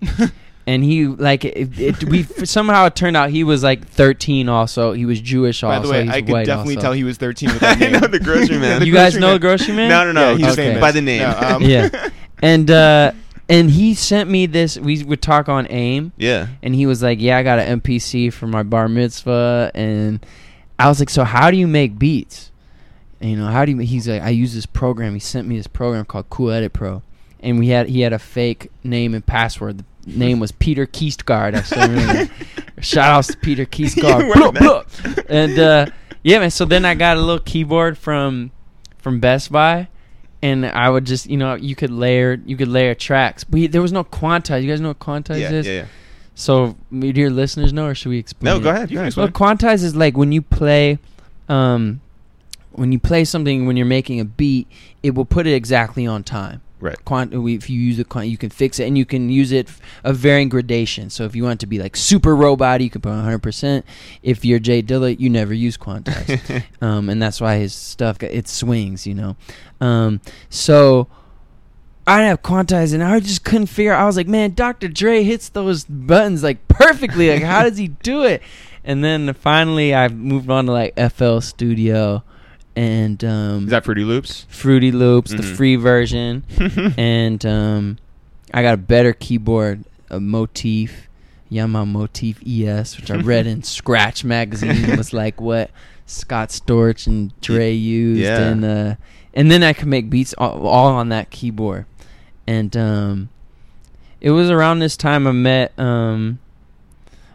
And he like it, it, we [LAUGHS] somehow it turned out he was like 13 also. He was Jewish also By the way, He's I could definitely also. tell he was 13 with [LAUGHS] that name. know the grocery [LAUGHS] man. The you guys know Man. the Grocery Man? No, no, no. Yeah, he's he's Okay. famous. by the name. No, um, yeah. And uh and he sent me this we would talk on AIM yeah. and he was like, "Yeah, I got an MPC for my bar mitzvah," and I was like, "So how do you make beats?" And, you know, how do you? He's like, "I use this program." He sent me this program called Cool Edit Pro, and we had he had a fake name and password. The name was Peter Keistgard. I still remember. Shout outs to Peter Keistgard. Right, Blah, blah. and uh, yeah, man. So then I got a little keyboard from from Best Buy. And I would just, you know, you could layer, you could layer tracks, but there was no quantize. You guys know what quantize Yeah, is? yeah, yeah. So, do your listeners know, or should we explain? No, it? go ahead. You Go. Well, quantize is like when you play, um, when you play something when you're making a beat, it will put it exactly on time. Right. Quant- if you use a quant, you can fix it, and you can use it of varying gradation. So if you want it to be like super robot, you can put 100. percent If you're J Dilla, you never use quantize, [LAUGHS] um, and that's why his stuff got- it swings. You know, um, so. I have quantize, and I just couldn't figure. I was like, "Man, Dr. Dre hits those buttons like perfectly. Like, how does he do it?" And then finally, I moved on to like FL Studio, and um, Is that Fruity Loops? Fruity Loops, the Mhm. free version, [LAUGHS] and um, I got a better keyboard, a Motif, Yamaha Motif ES, which I [LAUGHS] read in Scratch magazine was like what Scott Storch and Dre used, yeah. and uh, and then I could make beats all, all on that keyboard, and um, it was around this time I met um,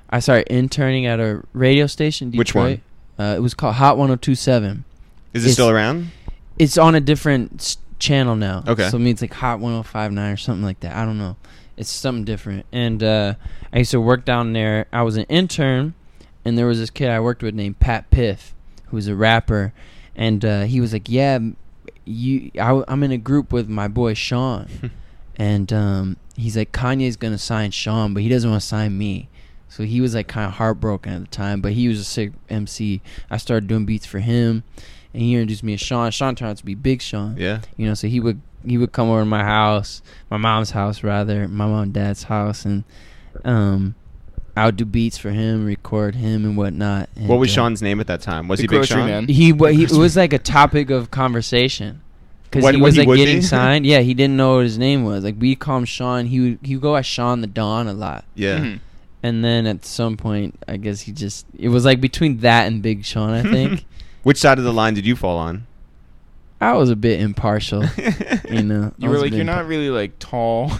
I started interning at a radio station. Detroit. Which one? Uh, it was called Hot 1027 Is it still around? it's on a different s- channel now. Okay. So it means like Hot 1059 or something like that. I don't know. It's something different. And uh, I used to work down there. I was an intern, and there was this kid I worked with named Pat Piff, who was a rapper. And uh, he was like, "Yeah, you. I, am in a group with my boy Sean, [LAUGHS] and um, he's like, Kanye's gonna sign Sean, but he doesn't want to sign me." So he was like kind of heartbroken at the time, but he was a sick MC. I started doing beats for him, and he introduced me to Sean. Sean turned out to be Big Sean. Yeah. You know, so he would he would come over to my house, my mom's house rather, my mom and dad's house, and um, I would do beats for him, record him and whatnot. And, What was uh, Sean's name at that time? Was The he Big Sean? Man. He, wa- he it was like a topic of conversation. Because he was he like would getting be? signed. Yeah, he didn't know what his name was. Like we call him Sean. He would he would go as Sean the Don a lot. Yeah. Mhm. And then at some point, I guess he just it was like between that and Big Sean, I think. [LAUGHS] Which side of the line did you fall on? I was a bit impartial, [LAUGHS] you know, you I were like, you're not really like tall.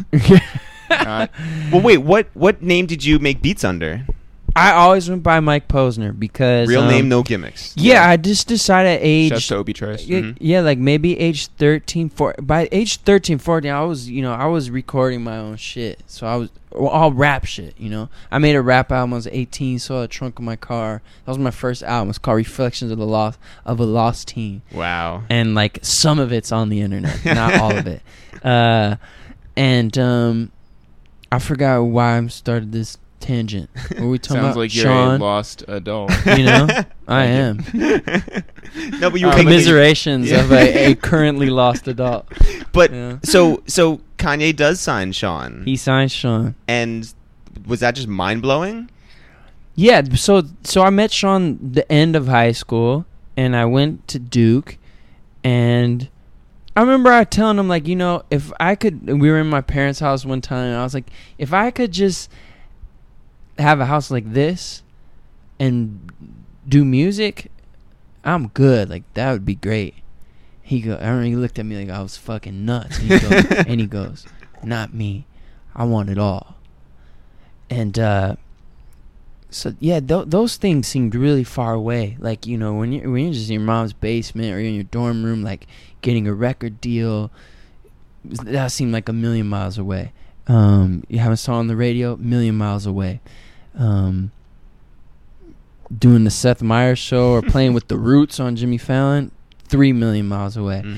Not- [LAUGHS] well, wait. What what name did you make beats under? I always went by Mike Posner because Real um, name, no gimmicks. Yeah, I just decided at age Shouts to Obi Trice. Yeah, Mhm. yeah, like maybe age 13, 14. By age 13, 14, I was, you know, I was recording my own shit. So I was well, all rap shit, you know. I made a rap album when I was 18, saw the trunk of my car. That was my first album. It's called Reflections of the Lost of a Lost Teen. Wow. And like some of it's on the internet, not [LAUGHS] all of it. Uh and um I forgot why I started this tangent. [LAUGHS] What were we talking Sounds about? like you're Sean, a lost adult. [LAUGHS] you know? [LAUGHS] I am. no, but you were Uh, Commiserations Yeah. of a, a currently lost adult. But Yeah. so so Kanye does sign Sean, He signed Sean. and was that just mind blowing? Yeah, so so I met Sean the end of high school, and I went to Duke, and I remember I telling him like, you know, if I could, we were in my parents' house one time, and I was like, if I could just have a house like this, and do music, I'm good. Like that would be great. He go, I remember he looked at me like I was fucking nuts, and he goes, [LAUGHS] and he goes not me. I want it all. And uh so yeah, th- those things seemed really far away. Like you know, when you when you're just in your mom's basement or in your dorm room, like getting a record deal, that seemed like a million miles away. Um, you have a song on the radio, million miles away. Um, doing the Seth Meyers show or playing with the [LAUGHS] Roots on Jimmy Fallon, three million miles away Mm.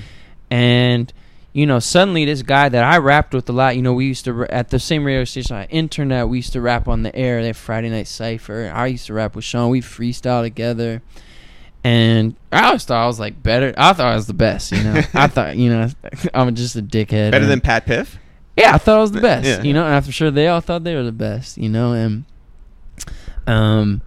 and you know suddenly this guy that i rapped with a lot you know we used to at the same radio station i interned at we used to rap on the air that friday night cipher i used to rap with sean we freestyle together and i always thought i was like better i thought i was the best you know i [LAUGHS] thought you know [LAUGHS] i'm just a dickhead Better and- than Pat Piff? yeah, I thought I was the best. Yeah. You know, and I'm sure they all thought they were the best. You know, and um,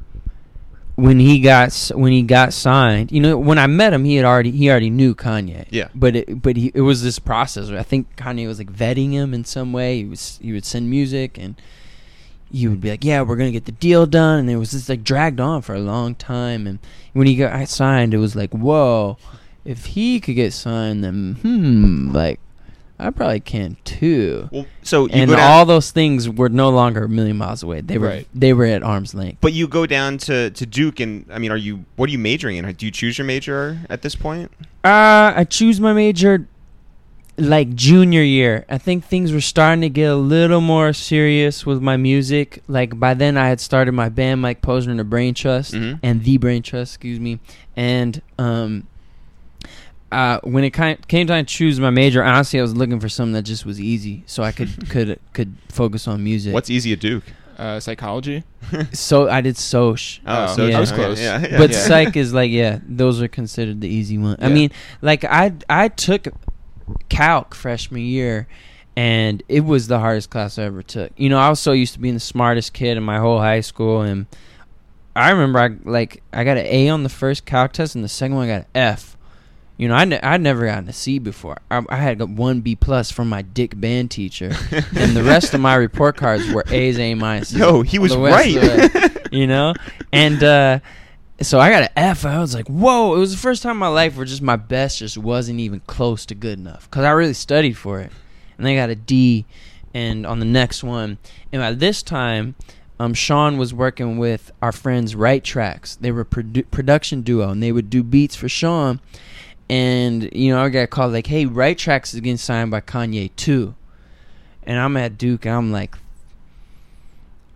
when he got when he got signed, you know, when I met him, he had already he already knew Kanye. Yeah. But it but he it was this process. I think Kanye was like vetting him in some way. He was he would send music and. You would be like, yeah, we're gonna get the deal done, and it was just like dragged on for a long time. And when he got signed, it was like, whoa, if he could get signed, then hmm, like I probably can too. Well, so you and down, all those things were no longer a million miles away. They were Right. they were at arm's length. but you go down to, to Duke, and I mean, are you? What are you majoring in? Do you choose your major at this point? Uh, I choose my major like junior year. I think things were starting to get a little more serious with my music. Like by then, I had started my band, Mike Posner and the Brain Trust, Mhm. and the Brain Trust, excuse me. And um, uh, when it came time to choose my major, honestly, I was looking for something that just was easy, so I could [LAUGHS] could could focus on music. What's easy at Duke? Uh, psychology. [LAUGHS] so I did Soch. Oh, so yeah. I was close. Yeah, yeah. but Yeah. psych is like [LAUGHS] yeah those are considered the easy one i mean like i i took calc freshman year and it was the hardest class i ever took you know i was so used to being the smartest kid in my whole high school and i remember i like i got an a on the first calc test and the second one i got an f you know, I ne- I'd never gotten a C before. I, I had one B plus from my dick band teacher, [LAUGHS] and the rest of my report cards were A's, A minuses. Yo, he was the rest of right. it, you know, and uh, so I got an F. I was like, whoa! It was the first time in my life where just my best just wasn't even close to good enough because I really studied for it, and then I got a D, and on the next one, and by this time. Um, Sean was working with our friends Right Tracks. They were a produ- production duo, and they would do beats for Sean. And you know, I got called like, "Hey, Right Tracks is getting signed by Kanye too." And I'm at Duke, and I'm like,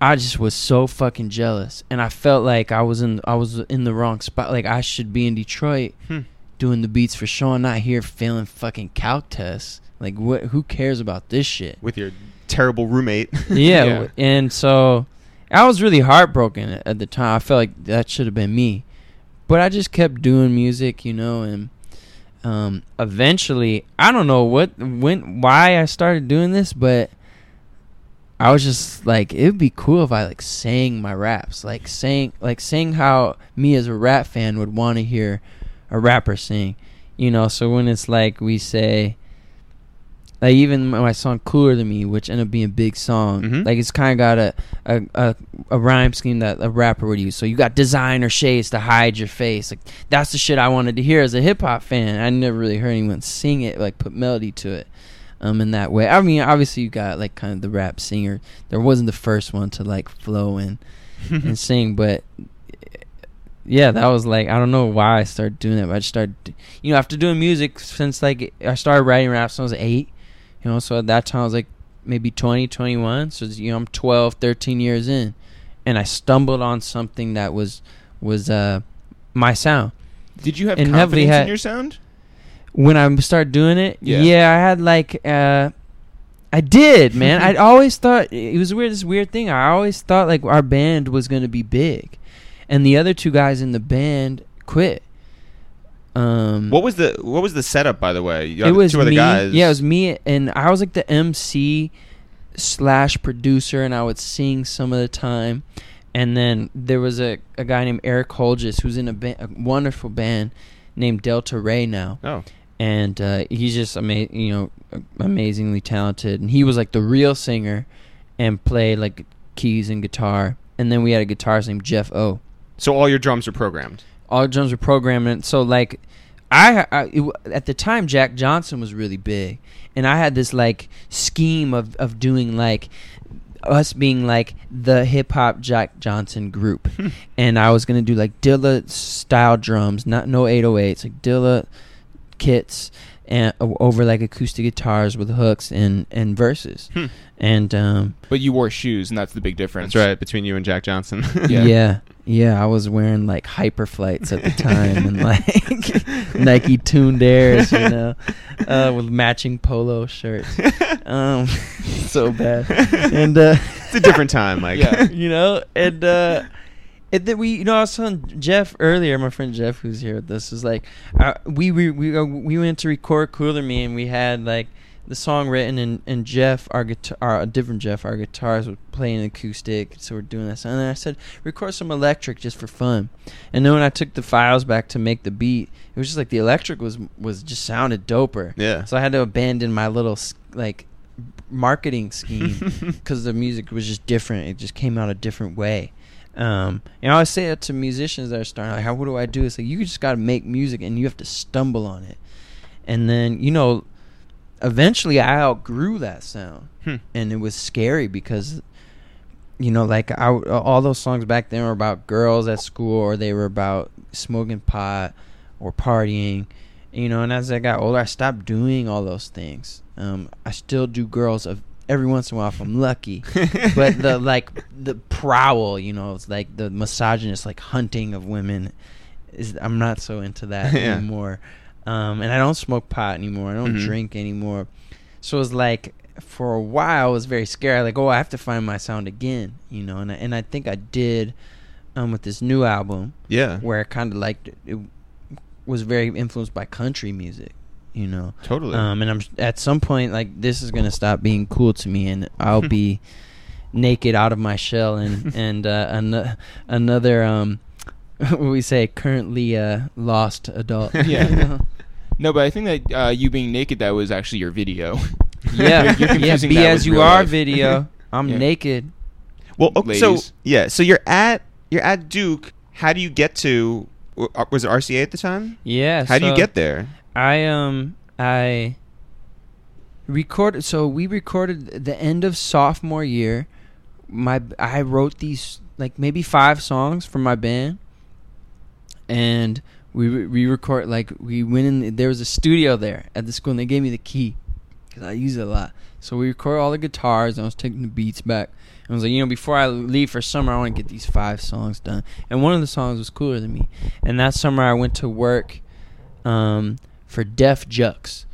I just was so fucking jealous, and I felt like I was in I was in the wrong spot. Like I should be in Detroit Hmm. doing the beats for Sean, not here failing fucking calc tests. Like what? Who cares about this shit? With your terrible roommate. [LAUGHS] yeah, Yeah. and so I was really heartbroken at- at the time. I felt like that should have been me, but I just kept doing music, you know, and um, eventually, I don't know what when why I started doing this, but I was just like, it'd be cool if I like sang my raps, like saying like saying how me as a rap fan would want to hear a rapper sing, you know. So when it's like we say Like even my song "Cooler Than Me," which ended up being a big song. Mhm. Like it's kind of got a, a a a rhyme scheme that a rapper would use. So you got designer shades to hide your face. Like that's the shit I wanted to hear as a hip hop fan. I never really heard anyone sing it, like put melody to it. Um, in that way. I mean, obviously you got like kind of the rap singer. There wasn't the first one to like flow and [LAUGHS] and sing, but yeah, that was like I don't know why I started doing that. But I just started, you know, after doing music since like I started writing raps when I was eight, you know, so at that time I was like maybe 20, 21. So you know, I'm 12, 13 years in, and I stumbled on something that was was uh my sound. Did you have And confidence had- in your sound? When I started doing it, Yeah. yeah, I had like uh I did, man. [LAUGHS] I'd always thought it was weird. This weird thing. I always thought like our band was gonna be big, and the other two guys in the band quit. Um, What was the What was the setup, by the way? You it was two other me. guys. Yeah, it was me, and I was like the MC slash producer, and I would sing some of the time. And then there was a, a guy named Eric Hölljes who's in a, ba- a wonderful band named Delta Rae now Oh, and uh, he's just ama- you know amazingly talented and he was like the real singer and played like keys and guitar and then we had a guitarist named jeff o so all your drums are programmed. All drums were programmed and so like i, I it, at the time jack johnson was really big. And i had this like scheme of, of doing like us being like the hip hop Jack Johnson group, hmm. and I was gonna do like Dilla style drums, not no 808s, like Dilla kits and over like acoustic guitars with hooks and and verses, Hmm. and um, But you wore shoes, and that's the big difference. That's right between you and Jack Johnson. [LAUGHS] Yeah. yeah. yeah, I was wearing like hyper flights at the [LAUGHS] time and like [LAUGHS] Nike tuned airs, you know, uh, with matching polo shirts. Um, so bad, and uh, it's a different time, Mike. Yeah. you know, and uh, and then we, you know, I was telling Jeff earlier, my friend Jeff, who's here with us, is like, uh, we we we uh, we went to record Cooler Me, and we had like the song written, and, and Jeff, our guitar, our, a different Jeff, our guitars were playing acoustic, so we're doing this, and then I said, record some electric just for fun, and then when I took the files back to make the beat, it was just like the electric was was just sounded doper, Yeah. so I had to abandon my little like marketing scheme [LAUGHS] because the music was just different. It just came out a different way. Um, and I always say that to musicians that are starting, like, how what do I do? It's like you just got to make music and you have to stumble on it. And then you know, eventually I outgrew that sound, Hmm. and it was scary because. You know, like I, all those songs back then were about girls at school, or they were about smoking pot or partying. You know, and as I got older, I stopped doing all those things. Um, I still do girls of every once in a while if I'm lucky, [LAUGHS] but the like the prowl, you know, it's like the misogynist like hunting of women. Is I'm not so into that [LAUGHS] Yeah. anymore. Um, and I don't smoke pot anymore. I don't Mhm. drink anymore. So it's like for a while I was very scared. Like, oh, I have to find my sound again, you know. And I, and I think I did um, with this new album yeah. where I kind of like it was very influenced by country music, you know. Totally. Um, and I'm at some point like this is gonna stop being cool to me, and I'll be [LAUGHS] naked out of my shell, and [LAUGHS] and uh, an- another um, [LAUGHS] what we say currently uh, lost adult. Yeah. you know? No, but I think that uh, you being naked that was actually your video. yeah, You're yeah. Be as you are life. video. I'm Yeah. naked. well, okay, so yeah, so you're at you're at Duke. How do you get to? uh, Was it RCA at the time? Yeah. How do you get there? I um I recorded so we recorded the end of sophomore year. My I wrote these like maybe five songs for my band, and we we record like we went in. There was a studio there at the school, and they gave me the key because I use it a lot. So we recorded all the guitars, and I was taking the beats back. And I was like, you know, before I leave for summer, I want to get these five songs done. And one of the songs was cooler than me. And that summer, I went to work um, for Def Jux.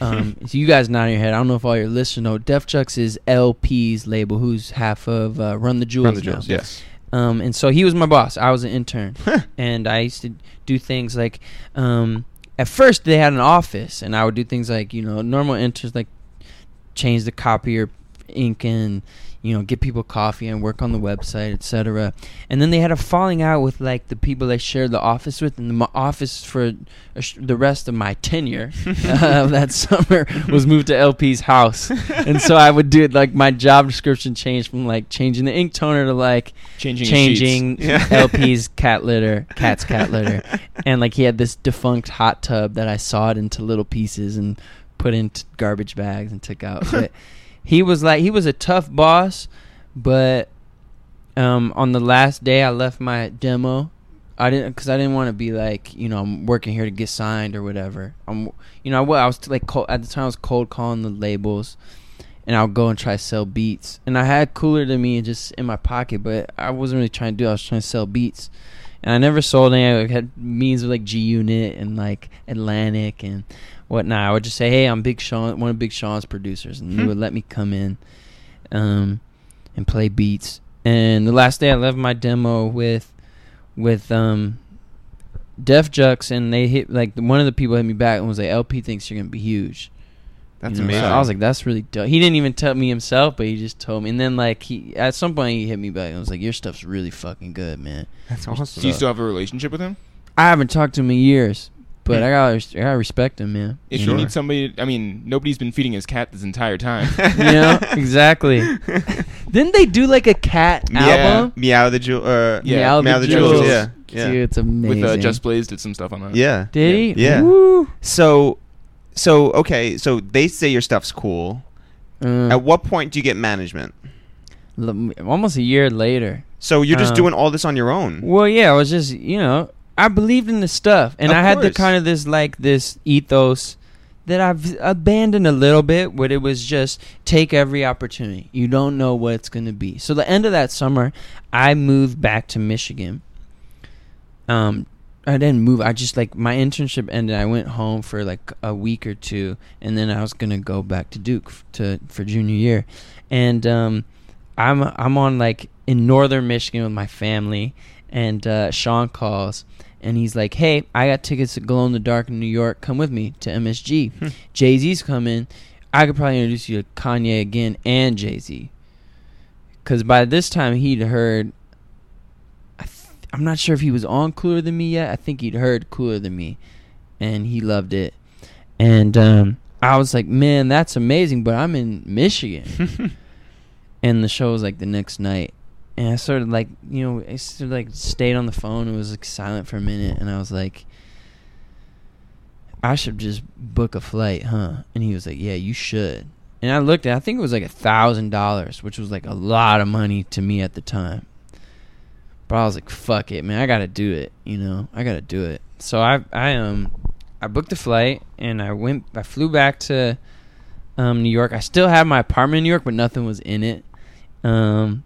Um, [LAUGHS] so you guys nod your head. I don't know if all your listeners know. Def Jux is El-P's label, who's half of uh, Run the Jewels. Run the now. Jewels. Yes. Um, and so he was my boss. I was an intern, [LAUGHS] and I used to do things like. Um, at first, they had an office, and I would do things like you know normal interns like change the copier ink and you know, get people coffee and work on the website, etc. And then they had a falling out with like the people they shared the office with, and the office for the rest of my tenure [LAUGHS] uh, that summer was moved to El-P's house, and so I would do it like my job description changed from like changing the ink toner to like Changing, changing Yeah. El-P's cat litter, [LAUGHS] cat's cat litter, and like he had this defunct hot tub that I sawed into little pieces and put into garbage bags and took out. But he was like he was a tough boss, but um, on the last day I left my demo. I didn't because I didn't want to be like you know I'm working here to get signed or whatever. I'm you know I, I was like cold, at the time I was cold calling the labels, and I'll go and try to sell beats. And I had cooler than me just in my pocket, but I wasn't really trying to do. it. I was trying to sell beats, and I never sold any. I had means with like G Unit and like Atlantic and whatnot. I would just say, "Hey, I'm Big Sean, one of Big Sean's producers," and they Hmm. would let me come in, um, and play beats. And the last day, I left my demo with with um Def Jux, and they hit like one of the people hit me back and was like, "El-P thinks you're gonna be huge." That's You know, so amazing. I was like, "That's really dope." He didn't even tell me himself, but he just told me. And then like he at some point he hit me back and was like, "Your stuff's really fucking good, man." That's awesome. Do you still have a relationship with him? I haven't talked to him in years, but. I gotta I gotta respect him, man. If you you need somebody, I mean, nobody's been feeding his cat this entire time. [LAUGHS] [LAUGHS] you know exactly. [LAUGHS] Didn't they do like a cat Yeah. album? Meow the jewel. Uh, Yeah. Meow the Meow the Jewels. jewels. Yeah. Yeah. Dude, it's amazing. With uh, Just Blaze did some stuff on that. Yeah. did he? Yeah. Woo. So, so okay. So they say your stuff's cool. Uh, At what point do you get management? l- almost a year later. So you're just Um, doing all this on your own. Well, yeah, I was just you know I believed in the stuff, and Of I had the kind of this like this ethos that I've abandoned a little bit, where it was just take every opportunity. You don't know what it's going to be. So the end of that summer, I moved back to Michigan. Um, I didn't move. I just like my internship ended. I went home for like a week or two, and then I was gonna go back to Duke f- to for junior year, and um, I'm I'm on like in northern Michigan with my family, and uh, Sean calls and he's like, "Hey, I got tickets to Glow in the Dark in New York. Come with me to MSG. Hmm. Jay Z's coming. I could probably introduce you to Kanye again and Jay Z, because by this time he'd heard. I th- I'm not sure if he was on Cooler Than Me yet. I think he'd heard Cooler Than Me, and he loved it. And um, I was like, "Man, that's amazing!" But I'm in Michigan [LAUGHS] and the show was like the next night and i sort of like you know i sort of like stayed on the phone and was like silent for a minute. And i was like i should just book a flight huh? And he was like yeah you should. And i looked at i think it was like a thousand dollars which was like a lot of money to me at the time. But i was like fuck it man i gotta do it you know? I gotta do it. So i i um i booked a flight and i went i flew back to um, New York. I still had my apartment in New York, but nothing was in it. Um,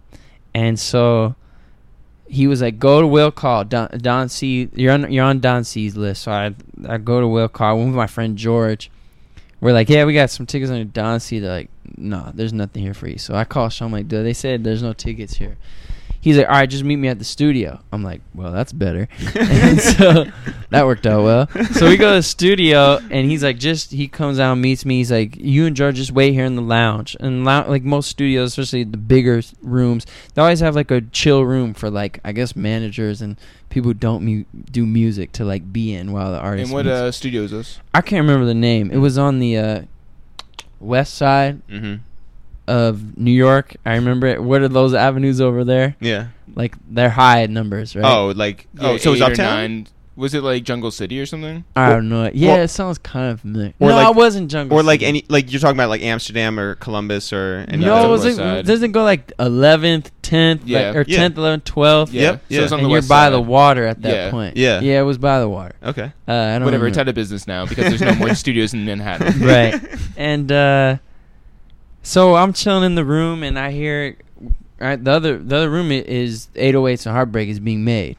and so he was like, "Go to Will Call Don, Don C. You're on you're on Don C's list." So I I go to Will Call. Went with my friend George. We're like, "Yeah, we got some tickets on Don C." They're like, "No, there's nothing here for you." So I call Sean. I'm like, "Dude, they said there's no tickets here." He's like, "All right, just meet me at the studio." I'm like, "Well, that's better." [LAUGHS] and so that worked out well. So we go to the studio, and he's like, just he comes out and meets me. He's like, you and George just wait here in the lounge. And lou- like most studios, especially the bigger rooms, they always have like a chill room for like I guess managers and people who don't mu- do music to like be in while the artist. And what uh, studio is this? I can't remember the name. It was on the uh, west side hmm of New York. I remember it. What are those avenues over there? Yeah. Like they're high numbers, right? Oh, like oh, so it's eight uptown. nine. Was it like Jungle City or something? I don't know. Yeah, or- it sounds kind of familiar. or no, like- it wasn't Jungle. Or like City. any like you're talking about like Amsterdam or Columbus or any no, other it was West it doesn't go like eleventh, tenth, Yeah. like, or Yeah. tenth, eleventh, twelfth. Yeah. Yep, So yeah. it's on and the you're west by side. the water at that Yeah. point. Yeah. yeah, it was by the water. Okay. Uh, I don't Whatever. It's remember. out of business now because there's no more [LAUGHS] studios in Manhattan. right. [LAUGHS] And uh, so I'm chilling in the room, and I hear right, the other the other room is 808s and Heartbreak is being made.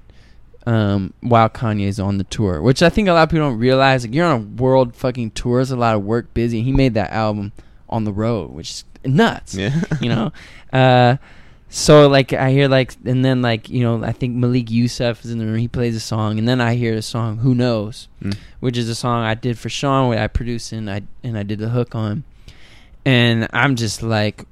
Um, while Kanye's on the tour, which I think a lot of people don't realize, like you're on a world fucking tour, there's a lot of work, busy. He made that album on the road, which is nuts. Yeah. [LAUGHS] you know. [LAUGHS] Uh, so like I hear like, and then like you know, I think Malik Yusef is in the room. He plays a song, and then I hear the song "Who Knows," Mm. which is a song I did for Sean, where I produced and I and I did the hook on. And I'm just like,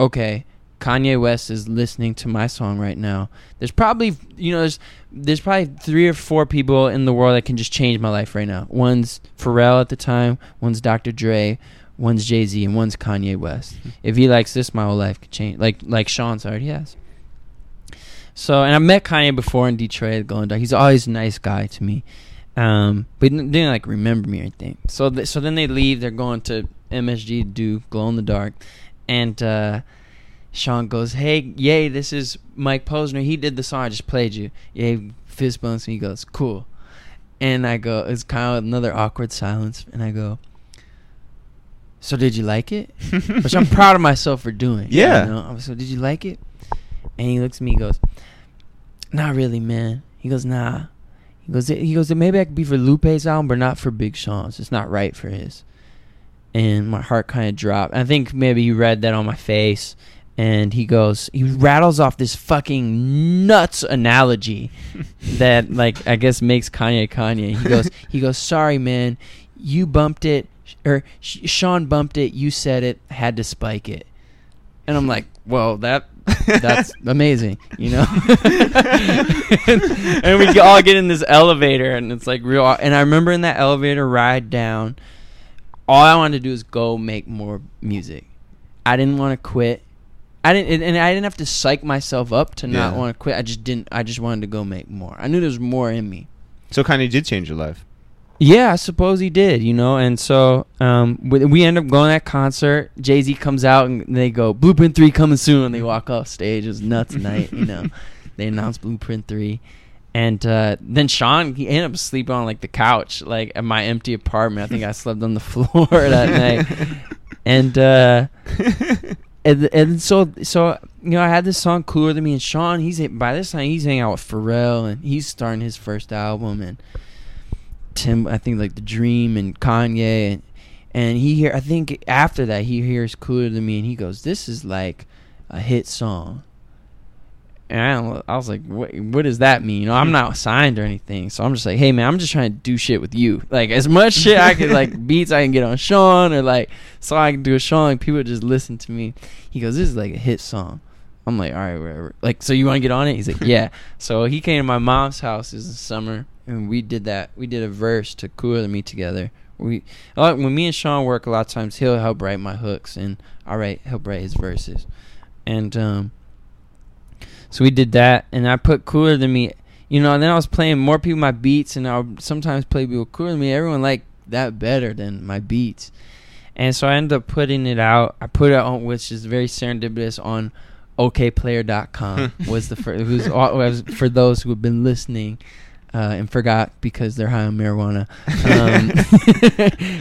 okay, Kanye West is listening to my song right now. There's probably you know there's there's probably three or four people in the world that can just change my life right now. One's Pharrell at the time, one's Dr. Dre, one's Jay Z, and one's Kanye West. If he likes this, my whole life could change. Like like Sean's already has. So and I met Kanye before in Detroit at the Dark. He's always a nice guy to me. Um, but he didn't like remember me or anything. So th- so then they leave. They're going to MSG do Glow in the Dark, and uh, Sean goes, "Hey, yay! This is Mike Posner. He did the song I just played you. Yay!" Fist bumps and He goes, "Cool." And I go, it's kind of another awkward silence, and I go, "So did you like it?" [LAUGHS] Which I'm proud of myself for doing. Yeah. You know? So did you like it? And he looks at me. He goes, "Not really, man." He goes, "Nah." He goes, he goes, maybe I could be for Lupe's album, but not for Big Sean's. It's not right for his. And my heart kind of dropped. I think maybe he read that on my face. And he goes, he rattles off this fucking nuts analogy [LAUGHS] that, like, I guess makes Kanye Kanye. He goes, [LAUGHS] he goes, sorry, man, you bumped it, or Sh- Sean bumped it, you said it, had to spike it. And I'm like, well, that that's [LAUGHS] amazing, you know. and, and we all get in this elevator, and it's like real. And I remember in that elevator ride down, all I wanted to do is go make more music. I didn't want to quit. I didn't, and I didn't have to psych myself up to not Yeah. want to quit. I just didn't. I just wanted to go make more. I knew there was more in me. So Kanye did change your life. Yeah, I suppose he did, you know. And so um, we, we end up going to that concert. Jay Z comes out and they go, Blueprint 3 coming soon. And they walk off stage. It was nuts night, you know. [LAUGHS] They announced Blueprint 3. And uh, then Sean, he ended up sleeping on like the couch, like at my empty apartment. I think I [LAUGHS] slept on the floor [LAUGHS] that night. And uh, [LAUGHS] and and so so you know I had this song cooler than me and Sean. He's by this time he's hanging out with Pharrell and he's starting his first album and Tim I think like the Dream and Kanye and and he hear I think after that he hears cooler than me and he goes this is like a hit song. And I, I was like, what, what does that mean? You know, I'm not signed or anything. So I'm just like, hey, man, I'm just trying to do shit with you. Like, as much shit I could, like, [LAUGHS] beats I can get on Sean or, like, so I can do a Sean. Like, people just listen to me. He goes, this is like a hit song. I'm like, all right, whatever. Like, so you want to get on it? He's like, [LAUGHS] yeah. so he came to my mom's house this summer, and we did that. We did a verse to Cooler Than Me together. We lot- when me and Sean work, a lot of times he'll help write my hooks, and I write help write his verses, and um, so we did that, and I put Cooler Than Me, you know. And then I was playing more people my beats, and I would sometimes play people cooler than me. Everyone liked that better than my beats. And so I ended up putting it out. I put it on, which is very serendipitous, on okayplayer.com. [LAUGHS] was the first, who's all- was for those who have been listening uh, and forgot because they're high on marijuana um,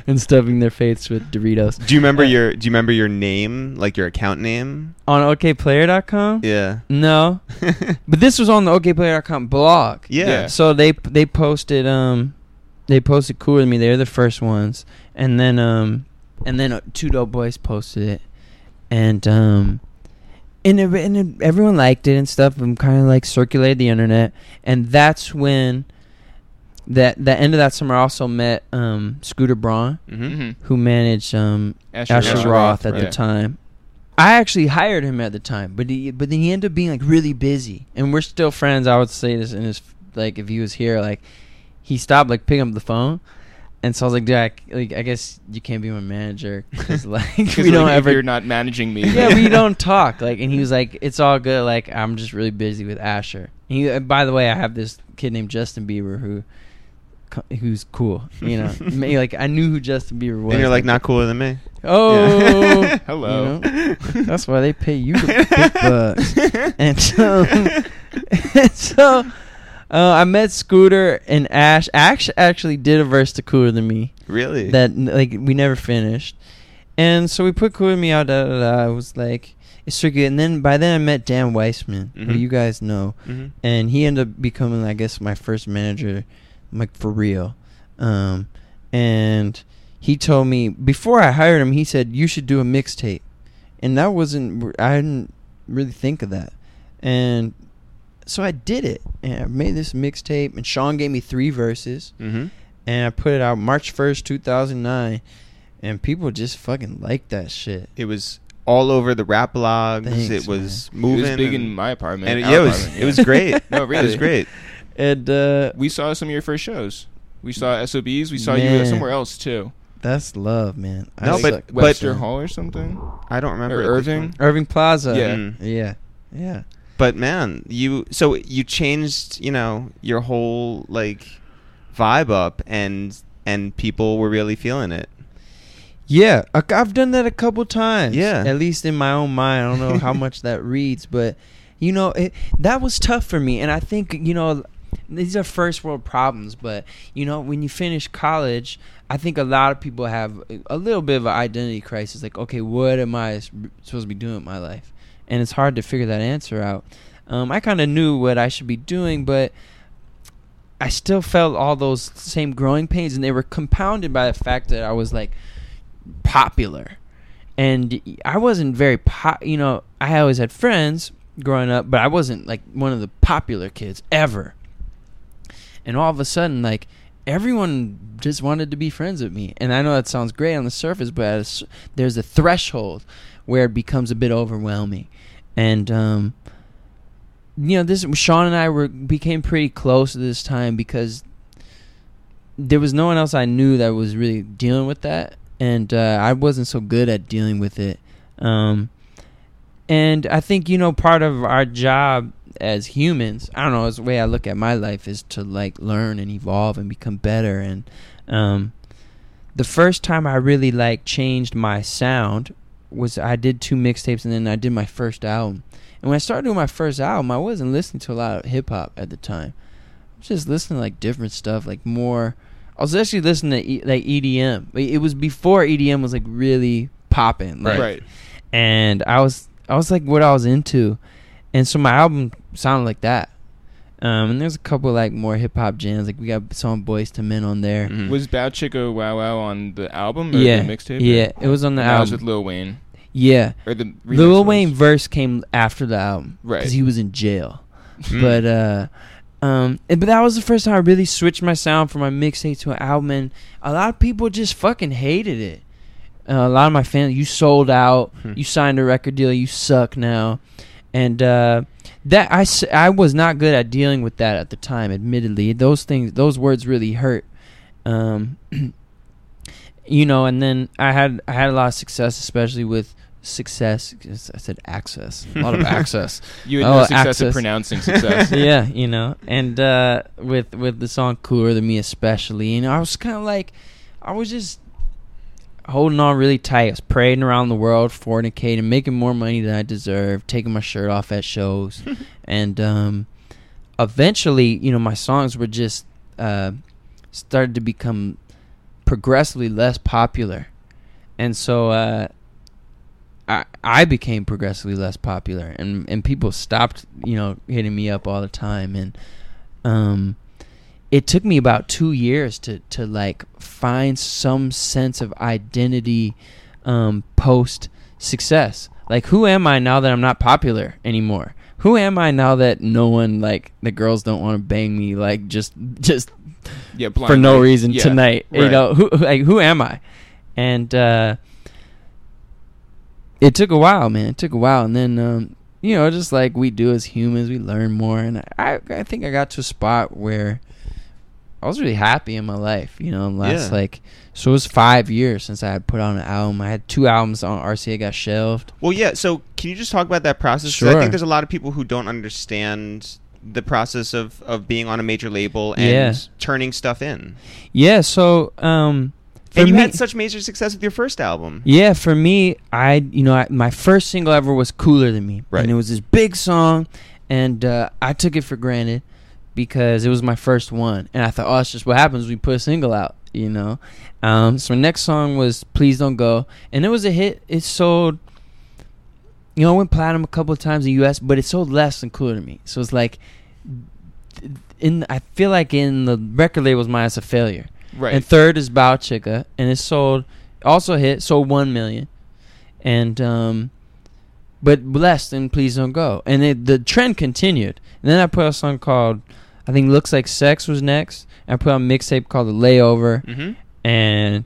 [LAUGHS] [LAUGHS] and stuffing their faces with Doritos. Do you remember your Do you remember your name, like your account name? On okayplayer.com? Yeah. No. [LAUGHS] But this was on the okayplayer.com blog. yeah. Yeah. So they they posted um they posted cooler than me. They were the first ones, and then um and then uh, two dope boys posted it, and um and, it, and it, everyone liked it and stuff, and kind of like circulated the internet, and that's when that the end of that summer I also met um Scooter Braun, Mm-hmm. Mm-hmm. who managed um Asher, Asher Roth, Roth at right. the time. I actually hired him at the time, but he but then he ended up being like really busy, and we're still friends. I would say this in his like if he was here, like he stopped like picking up the phone, and so I was like, dude, I, like I guess you can't be my manager because [LAUGHS] like 'Cause, we don't like, ever You're not managing me. yeah, we [LAUGHS] don't talk. Like, and he was like, "It's all good. Like, I'm just really busy with Asher." And he, uh, by the way, I have this kid named Justin Bieber who, who's cool. You know, [LAUGHS] Ma- like I knew who Justin Bieber was. And you're like not cooler than me. oh, Yeah. Hello. you know? That's why they pay you the big bucks. And so, and so uh, I met Scooter and Ash. Ash actually did a verse to Cooler Than Me Really? that like we never finished. And so we put Cooler Than Me out. Da, da, da. I was like, it's so good. And then by then I met Dan Weissman, who Mhm. you guys know, hmm and he ended up becoming, I guess, my first manager, like for real. Um, and he told me before I hired him, he said you should do a mixtape, and that wasn't. I didn't really think of that, and so I did it, and I made this mixtape. And Sean gave me three verses, hmm and I put it out March first, two thousand nine, and people just fucking liked that shit. It was all over the rap blogs. Thanks, it was It moving. was big and, in my apartment. and it, yeah, it was apartment, it was great. [LAUGHS] No, really, It was great. And uh, We saw some of your first shows. We saw SOBs. We saw you Man. at somewhere else too. that's love, man. I No, but- suck. but- Webster Hall or something. I don't remember Or Irving. Irving Plaza. Yeah. Mm. yeah, yeah. But man, you so you changed, you know, your whole like vibe up, and and people were really feeling it. Yeah, I've done that a couple times. Yeah. at least in my own mind. I don't know how much that [LAUGHS] reads, but you know, it, that was tough for me. And I think you know, these are first world problems. But you know, when you finish college, I think a lot of people have a little bit of an identity crisis. Like, okay, what am I supposed to be doing with my life? And it's hard to figure that answer out. Um, I kind of knew what I should be doing, but I still felt all those same growing pains, and they were compounded by the fact that I was like popular, and I wasn't very po- You know, I always had friends growing up, but I wasn't like one of the popular kids ever. And all of a sudden, like everyone just wanted to be friends with me, and I know that sounds great on the surface, but there's a threshold where it becomes a bit overwhelming, and um, you know, this Sean and I were became pretty close at this time because there was no one else I knew that was really dealing with that, and uh, I wasn't so good at dealing with it. Um, and I think you know part of our job as humans, I don't know, as the way I look at my life is to like learn and evolve and become better. And um, the first time I really like changed my sound was I did two mixtapes and then I did my first album. And when I started doing my first album, I wasn't listening to a lot of hip hop at the time. I was just listening to like different stuff, like more. I was actually listening to e- like EDM. Like, It was before EDM was like really popping, like, Right. and I was I was like what I was into, and so my album sounded like that. Um, and there's a couple like more hip hop jams, like we got some Boyz II Men on there. Mhm. Was Bow Chicka Wow Wow on the album or Yeah, the mixtape? yeah, it was on the And that was album. with Lil Wayne yeah, or the Lil was- Wayne verse came after the album, Right. Because he was in jail. Mm. But uh, um, and- but that was the first time I really switched my sound from my mixtape to an album, and a lot of people just fucking hated it. Uh, a lot of my fans, you sold out, Hmm. you signed a record deal, you suck now, and uh, that I I was not good at dealing with that at the time. Admittedly, those things, those words really hurt. Um, [CLEARS THROAT] you know, and then I had I had a lot of success, especially with success. I said access, a lot of [LAUGHS] access. You had Oh, no success access. at pronouncing success. [LAUGHS] yeah, you know, and uh, with with the song "Cooler Than Me," especially, and I was kind of like, I was just holding on really tight. I was parading around the world, fornicating, making more money than I deserved, taking my shirt off at shows, [LAUGHS] and um, eventually, you know, my songs were just uh, started to become progressively less popular, and so. Uh, I I became progressively less popular, and and people stopped, you know, hitting me up all the time, and um, it took me about two years to to like find some sense of identity, um, post success. Like, who am I now that I'm not popular anymore? Who am I now that no one like the girls don't want to bang me like just just yeah, for no reason Yeah, tonight. You know, who like who am I? And uh it took a while, man. It took a while, and then um, you know, just like we do as humans, we learn more. And I, I think I got to a spot where I was really happy in my life. You know, last Yeah. like so it was five years since I had put on an album. I had two albums on RCA got shelved. Well, yeah. So, can you just talk about that process? 'Cause I think there's a lot of people who don't understand the process of, of being on a major label and Yeah. turning stuff in. Yeah, so um, and you me, had such major success with your first album. Yeah, for me, I you know I, my first single ever was "Cooler Than Me," Right. and it was this big song, and uh, I took it for granted because it was my first one, and I thought, oh, it's just what happens. We put a single out, you know. Um, so my next song was "Please Don't Go," and it was a hit. It sold, you know, it went platinum a couple of times in the U.S., but it sold less than "Cooler Than Me." So it's like, in I feel like in the record labels, mine it's a failure. Right. And third is Bow Chicka, and it sold also hit sold one million, and um, but less than Please Don't Go, and it, the trend continued. And then I put out a song called I think Looks Like Sex was next. I put out a mixtape called The Layover, Mm-hmm. and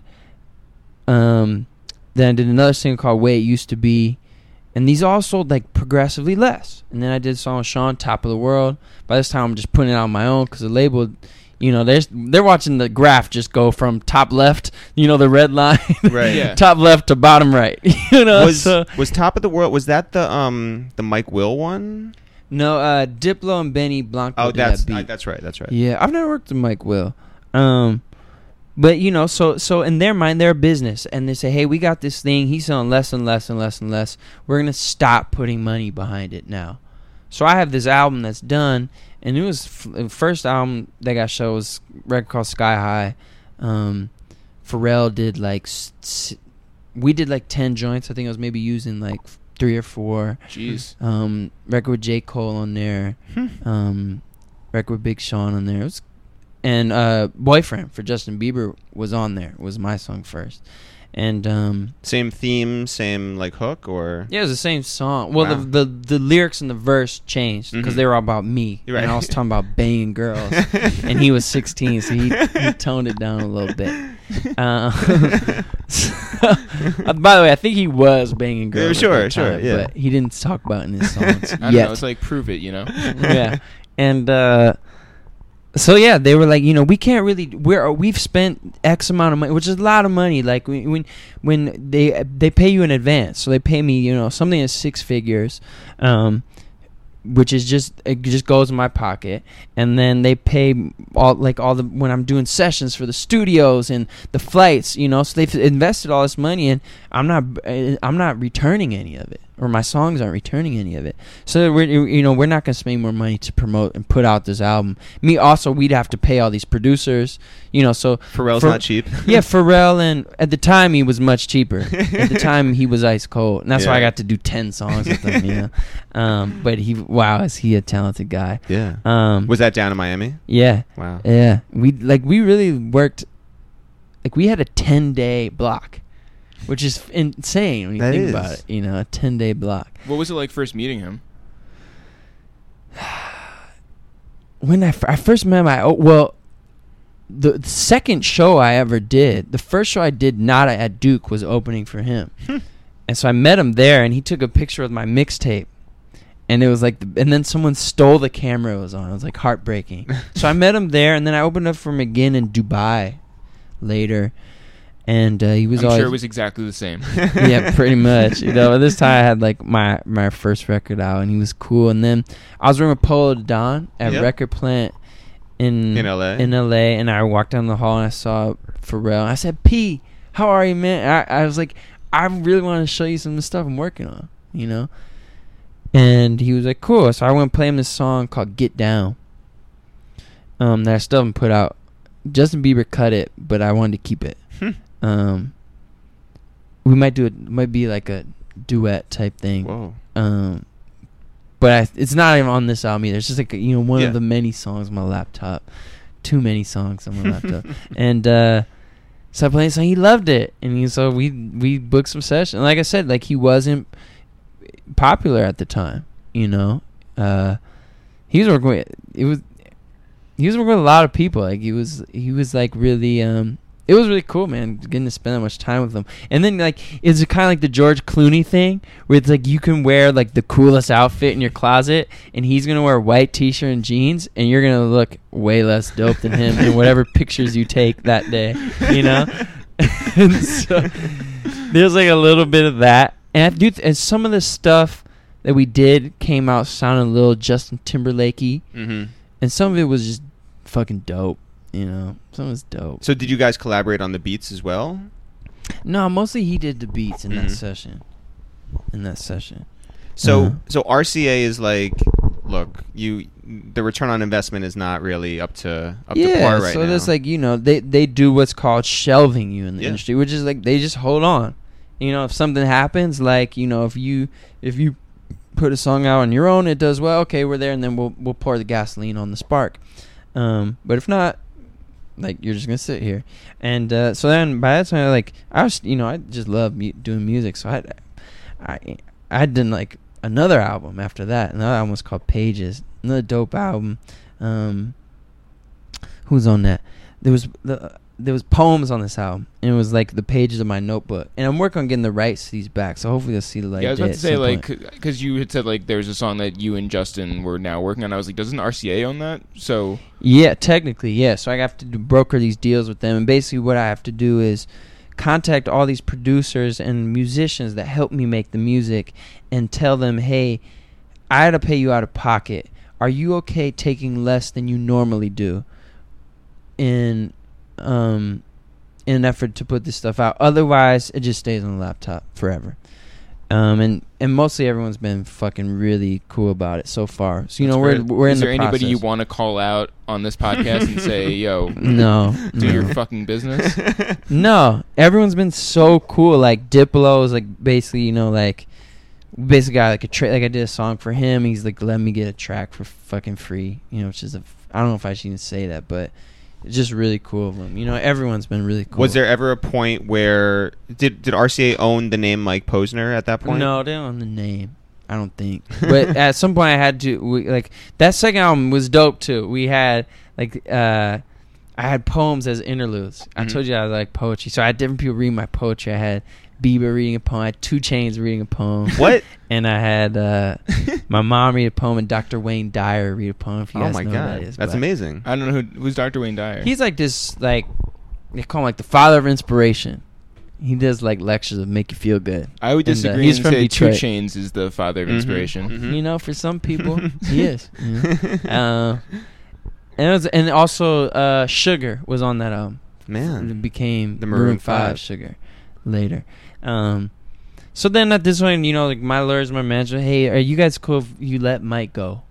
um, then I did another single called Way It Used to Be, and these all sold like progressively less. And then I did a song with Sean, Top of the World. By this time, I'm just putting it out on my own because the label, you know, they're they're watching the graph just go from top left, you know, the red line, [LAUGHS] Right. Yeah. top left to bottom right. [LAUGHS] you know, was so was top of the world? Was that the um the Mike Will one? no, uh, Diplo and Benny Blanco. Oh, that's that beat. uh, that's right. That's right. Yeah, I've never worked with Mike Will. Um, but you know, so so in their mind, they're a business, and they say, "Hey, we got this thing. He's selling less and less and less and less. We're gonna stop putting money behind it now." So I have this album that's done, and it was f- the first album that got show was record called Sky High. Um, Pharrell did like s- s- we did like ten joints. I think I was maybe using like three or four Jeez. um, record with J. Cole on there, Hmm. um, record with Big Sean on there. It was, and uh, Boyfriend for Justin Bieber was on there. Was my song first. And um, Same theme, same like hook, or yeah, it was the same song. Well, Wow. the, the the lyrics and the verse changed because Mhm. they were all about me, Right. and I was talking about banging girls. [LAUGHS] and he was 16, so he, he toned it down a little bit. [LAUGHS] Uh, so- [LAUGHS] uh, by the way, I think he was banging girls. at sure, that sure, yeah. But he didn't talk about it in his songs I don't yet. know. It's like prove it, you know. yeah, and uh, so yeah, they were like, you know, we can't really. We're we've spent X amount of money, which is a lot of money. Like when when, when they they pay you in advance, so they pay me, you know, something in six figures. Um, which is just it just goes in my pocket and then they pay all like all the when I'm doing sessions for the studios and the flights you know so they've invested all this money and I'm not uh, I'm not returning any of it or my songs aren't returning any of it. So we're you know we're not going to spend more money to promote and put out this album. Me also we'd have to pay all these producers you know so Pharrell's For- not cheap. [LAUGHS] yeah Pharrell and at the time he was much cheaper. [LAUGHS] At the time he was ice cold and that's why I got to do 10 songs with him you know? [LAUGHS] Um, but he wow is he a talented guy. Yeah. um, Was that down in Miami? yeah. Wow. yeah. We like we really worked like we had a 10 day block which is insane when you That think about is. it you know a 10 day block What was it like first meeting him? [SIGHS] when I, f- I first met my oh, well, the, the second show I ever did, the first show I did not at Duke was opening for him, hmm. and so I met him there, and he took a picture with my mixtape, and it was like, the, and then someone stole the camera it was on. It was like heartbreaking. [LAUGHS] so I met him there, and then I opened up for him again in Dubai, later, and uh, he was I'm always sure it was exactly the same. [LAUGHS] yeah, pretty much. You know, but this time I had like my my first record out, and he was cool. And then I was working with Polo Don at Yep. Record Plant in In LA? In LA, and I walked down the hall and I saw Pharrell. I said, "P, how are you, man?" I, I was like, "I really want to show you some of the stuff I'm working on," you know. And he was like, "Cool." So I went and play him this song called "Get Down." Um, that I still haven't put out. Justin Bieber cut it, but I wanted to keep it. Um, we might do it. Might be like a duet type thing. Whoa. Um, but I, it's not even on this album either. It's just like you know one Yeah. of the many songs on my laptop. Too many songs on my [LAUGHS] laptop, and uh, so I played. He loved it, and he, so we we booked some sessions. Like I said, like he wasn't popular at the time. You know, uh, he was working with it was he was working with a lot of people. Like he was he was like really um it was really cool, man, getting to spend that much time with them. And then like it's kind of like the George Clooney thing, where it's like you can wear like the coolest outfit in your closet, and he's gonna wear a white T-shirt and jeans, and you're gonna look way less dope than him in whatever [LAUGHS] pictures you take that day, you know. [LAUGHS] and so there's like a little bit of that, and I do, th- and some of the stuff that we did came out sounding a little Justin Timberlakey, hmm and some of it was just fucking dope. You know, some was dope. So did you guys collaborate on the beats as well? No, mostly he did the beats in Mhm. that session. In that session. So Uh-huh. so RCA is like, look, you the return on investment is not really up to up to par right so now. So that's like you know they they do what's called shelving you in the Yeah. industry, which is like they just hold on. You know, if something happens, like you know, if you if you put a song out on your own, it does well. Okay, we're there, and then we'll we'll pour the gasoline on the spark. Um, but if not, like you're just gonna sit here. And uh, so then by that time, like I was, you know, I just love mu- doing music, so I I I done like another album after that. Another album was called Pages. Another dope album. Um, who's on that? There was the there was poems on this album, and it was like the pages of my notebook. And I'm working on getting the rights to these back, so hopefully you'll see the light. yeah, I was about to say like because you had said like there's a song that you and Justin were now working on. I was like, doesn't RCA own that? So Yeah, technically, yeah. So I have to broker these deals with them, and basically what I have to do is contact all these producers and musicians that help me make the music, and tell them, hey, I had to pay you out of pocket. Are you okay taking less than you normally do? In um, in an effort to put this stuff out. Otherwise, it just stays on the laptop forever. Um, and and mostly everyone's been fucking really cool about it so far. So you That's know we're we're Is in there the anybody you want to call out on this podcast and say, [LAUGHS] "Yo, No, do no. your fucking business"? [LAUGHS] No, everyone's been so cool. Like Diplo is like basically, you know, like basically got like a tra- like I did a song for him. He's like, let me get a track for fucking free, you know, which is a I don't know if I should even say that, but it's just really cool of them. You know, everyone's been really cool. Was there ever a point where did did RCA own the name Mike Posner at that point? No, they don't own the name. I don't think. But [LAUGHS] at some point, I had to we, like that second album was dope too. We had like uh, I had poems as interludes. I Mhm. told you I was like poetry, so I had different people read my poetry. I had Bieber reading a poem. I had 2 Chainz reading a poem. [LAUGHS] What? [LAUGHS] And I had uh, [LAUGHS] my mom read a poem and Dr. Wayne Dyer read a poem. If you oh guys my know god, who that is, that's amazing. I don't know who who's Dr. Wayne Dyer. He's like this like they call him like the father of inspiration. He does like lectures that make you feel good. I would and, uh, disagree he's and from say Detroit. 2 Chainz is the father of Mhm, inspiration. mhm. You know, for some people, he is. you know. Uh, and it was, and also uh, Sugar was on that album. Man, It became The Maroon, Maroon Five, Five. Sugar later. Um, so then at this point, you know, like my lawyers, my manager, hey, are you guys cool if you let Mike go?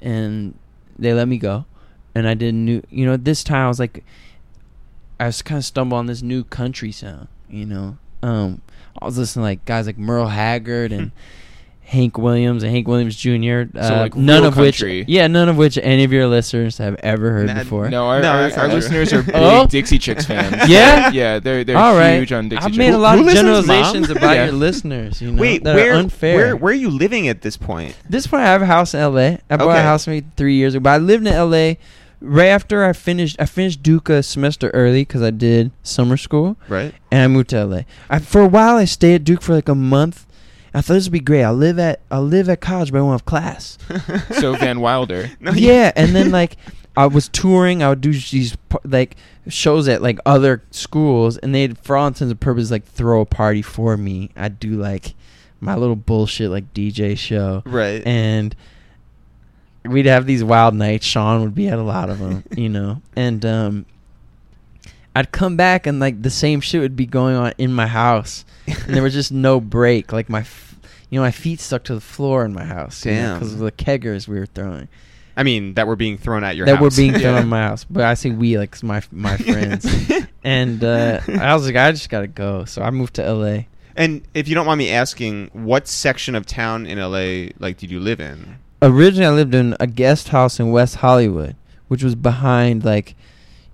And they let me go, and I did new. You know, this time I was like, I was kind of stumbled on this new country sound. You know, um, I was listening to like guys like Merle Haggard and. [LAUGHS] Hank Williams and Hank Williams Jr. Uh, like, none of country. which, yeah, none of which any of your listeners have ever heard Nah, before. No, our, No, our, our listeners are [LAUGHS] big Oh? Dixie Chicks fans. [LAUGHS] Yeah? yeah, they're they're All right. huge on Dixie Chicks. I've Chicks. made a lot Who of generalizations about Yeah. your listeners. You know, Wait, that where, are unfair. where where are you living at this point? This point, I have a house in L.A. I bought Okay. a house maybe three years ago, but I lived in L.A. right after I finished. I finished Duke a semester early because I did summer school, Right. and I moved to L.A. I, for a while, I stayed at Duke for like a month. I thought this would be great. I'll live at I'll live at college, but I won't have class. [LAUGHS] so Van Wilder. [LAUGHS] No, yeah, and then like I was touring. I would do these like shows at like other schools, and they'd for all intents and purposes like throw a party for me. I'd do like my little bullshit like DJ show, Right. and we'd have these wild nights. Sean would be at a lot of them, [LAUGHS] you know, and um. I'd come back and like the same shit would be going on in my house, and there was just no break. Like my, you know, my feet stuck to the floor in my house. Damn. because of the keggers we were throwing I mean, that were being thrown at your that house. were being [LAUGHS] thrown in my house. But I say we like my my [LAUGHS] friends. [LAUGHS] and uh, I was like, I just gotta go. So I moved to L.A. and if you don't mind me asking, what section of town in LA like did you live in? Originally, I lived in a guest house in West Hollywood, which was behind like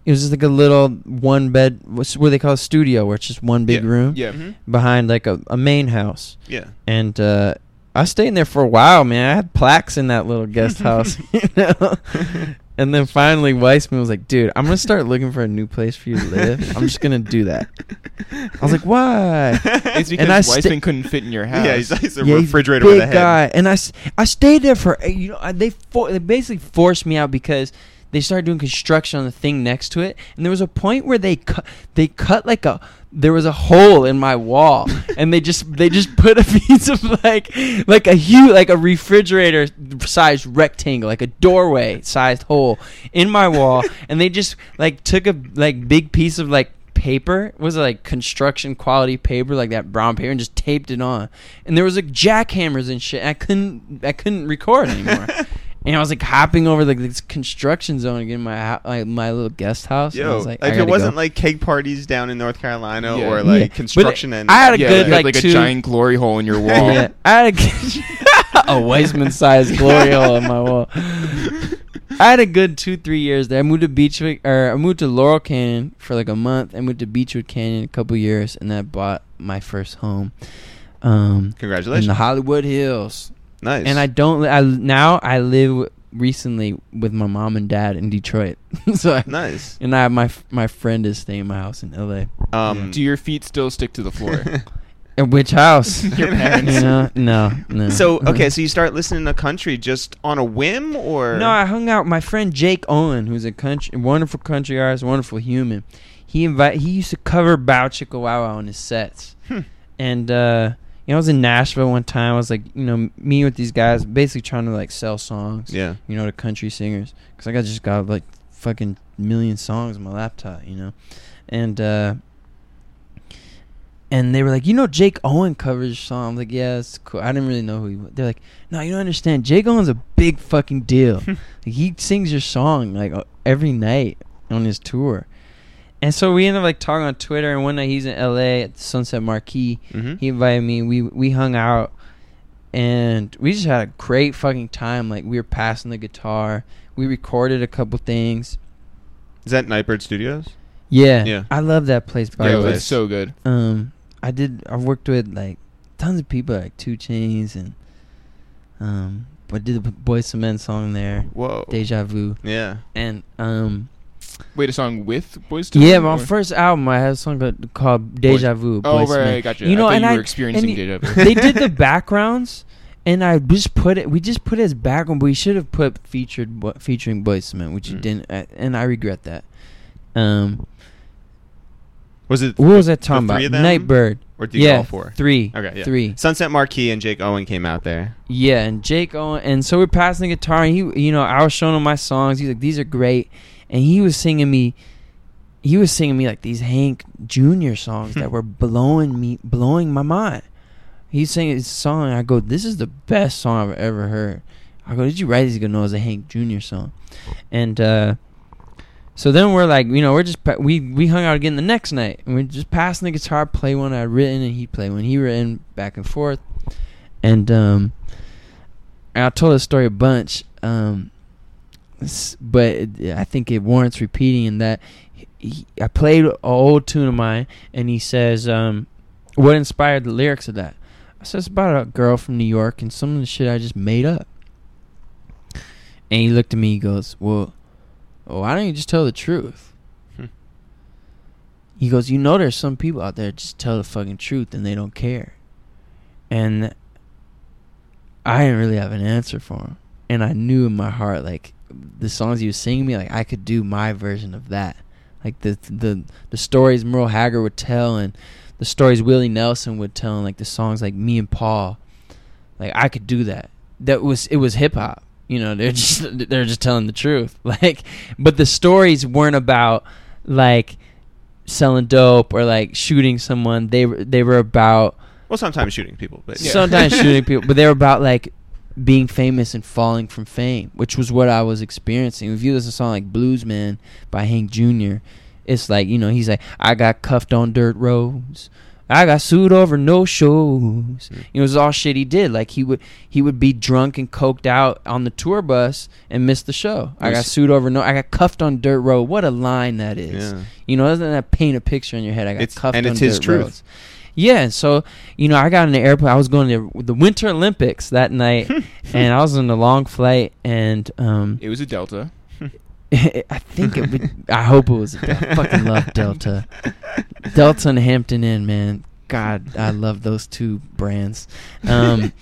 it was just like a little one bed. What's what they call a studio, where it's just one big Yeah. room Yeah. Mhm. behind like a, a main house. Yeah. And uh, I stayed in there for a while, man. I had plaques in that little guest [LAUGHS] house, [LAUGHS] you know. And then finally, Weissman was like, "Dude, I'm gonna start looking for a new place for you to live. I'm just gonna do that." I was like, "Why?" [LAUGHS] It's because And I Weissman sta- couldn't fit in your house. Yeah, he's, he's a Yeah, he's refrigerator big with a head. guy, and I, I stayed there for you know I- they for, they basically forced me out because they started doing construction on the thing next to it, and there was a point where they cut they cut like a there was a hole in my wall, [LAUGHS] and they just they just put a [LAUGHS] piece of like like a huge like a refrigerator sized rectangle like a doorway sized hole in my wall, [LAUGHS] and they just like took a like big piece of like paper was it like construction quality paper like that brown paper and just taped it on. And there was like jackhammers and shit and i couldn't i couldn't record anymore and i was like hopping over like this construction zone again in my like, my little guest house and I Yo, was like, I if it wasn't go. like cake parties down in North Carolina Yeah. or Yeah. like But construction and I had a yeah, good you like, like two, a giant glory hole in your [LAUGHS] wall. yeah, I had a, good- [LAUGHS] a Weissman sized glory hole on my wall. [LAUGHS] I had a good two, three years there. I moved to Beachwood, or I moved to Laurel Canyon for like a month. I moved to Beachwood Canyon a couple years, and then I bought my first home, um, in congratulations. the Hollywood Hills. Nice. And I don't. I now I live recently with my mom and dad in Detroit. [LAUGHS] so I, Nice. and I my my friend is staying in my house in L.A. Um, Do your feet still stick to the floor? [LAUGHS] At which house? [LAUGHS] Your parents. You know? No, no. so okay, so you start listening to country just on a whim, or No, I hung out with my friend Jake Owen, who's a country, wonderful country artist, wonderful human. He invite he used to cover Bow Chicka Wow Wow on his sets, Hmm. and uh, you know I was in Nashville one time. I was like, you know, meeting with these guys, basically trying to like sell songs, yeah. you know, to country singers, because I got just got like fucking million songs on my laptop, you know, and uh, and they were like, you know, Jake Owen covers your song. I'm like, yeah, it's cool. I didn't really know who he was. They're like, no, you don't understand. Jake Owen's a big fucking deal. [LAUGHS] like, he sings your song like every night on his tour. And so we ended up like talking on Twitter. And one night he's in L.A. at the Sunset Marquis. Mm-hmm. He invited me. We we hung out, and we just had a great fucking time. Like we were passing the guitar. We recorded a couple things. Is that Nightbird Studios? Yeah, Yeah. I love that place. By Yeah, the way, it's so good. um, I did. I worked with like tons of people, like 2 Chainz and um, but did the Boyz II Men song there, Whoa. Deja Vu, Yeah. and um, Wait, a song with Boys to yeah, Men, my or- first album I had a song called, called Deja Vu. Oh, Boyz II right, Men. right, gotcha. You know, I thought and you I were [LAUGHS] experiencing and deja vu. [LAUGHS] they did the backgrounds, and I just put it. We just put it as background, but we should have put featured bo- featuring Boyz II Men, which you Mm. didn't, uh, and I regret that. Um, Was it? what was that the talking about? three of them? Nightbird. Or did you yeah, all four? three. Okay, yeah. three. Sunset Marquis and Jake Owen came out there. Yeah, and Jake Owen, and so we're passing the guitar, and he, you know, I was showing him my songs. He's like, "These are great," and he was singing me, he was singing me like these Hank Jr. songs that were blowing me, blowing my mind. He's singing his song, and I go, "This is the best song I've ever heard." I go, "Did you write this?" He goes, "No, it was a Hank Jr. song," and uh, so then we're like, you know, we're just pa- we we hung out again the next night, and we're just passing the guitar, play one I'd written, and he'd play one he written, back and forth, and um, I told the story a bunch, um, but I think it warrants repeating in that he, I played an old tune of mine, and he says, um, "What inspired the lyrics of that?" I said, "It's about a girl from New York and some of the shit I just made up." And he looked at me. He goes, "Well, why don't you just tell the truth?" Hmm. He goes, "You know, there's some people out there just tell the fucking truth and they don't care." And I didn't really have an answer for him, and I knew in my heart, like the songs he was singing me, like I could do my version of that, like the the the stories Merle Haggard would tell, and the stories Willie Nelson would tell, and like the songs like Me and Paul, like I could do that. That was it was hip hop, you know. They're [LAUGHS] just they're just telling the truth, [LAUGHS] like, but the stories weren't about like selling dope or like shooting someone. They were they were about Well, sometimes shooting people, but yeah. sometimes [LAUGHS] shooting people, but they were about like being famous and falling from fame, which was what I was experiencing. If you listen to a song like Blues Man by Hank Jr., it's like, you know, he's like, I got cuffed on dirt roads. I got sued over no shows. You know, it was all shit he did. Like he would he would be drunk and coked out on the tour bus and miss the show. I got sued over no I got cuffed on dirt road. What a line that is. Yeah. You know, doesn't that paint a picture in your head? I got It's- cuffed and on it's his dirt truth. roads. Yeah, so you know, I got in the airplane. I was going to the Winter Olympics that night, [LAUGHS] and I was on a long flight, and um, It was a Delta. [LAUGHS] I think it would. [LAUGHS] I hope it was. I fucking love Delta, Delta and Hampton Inn, man. God, I love those two brands. Um,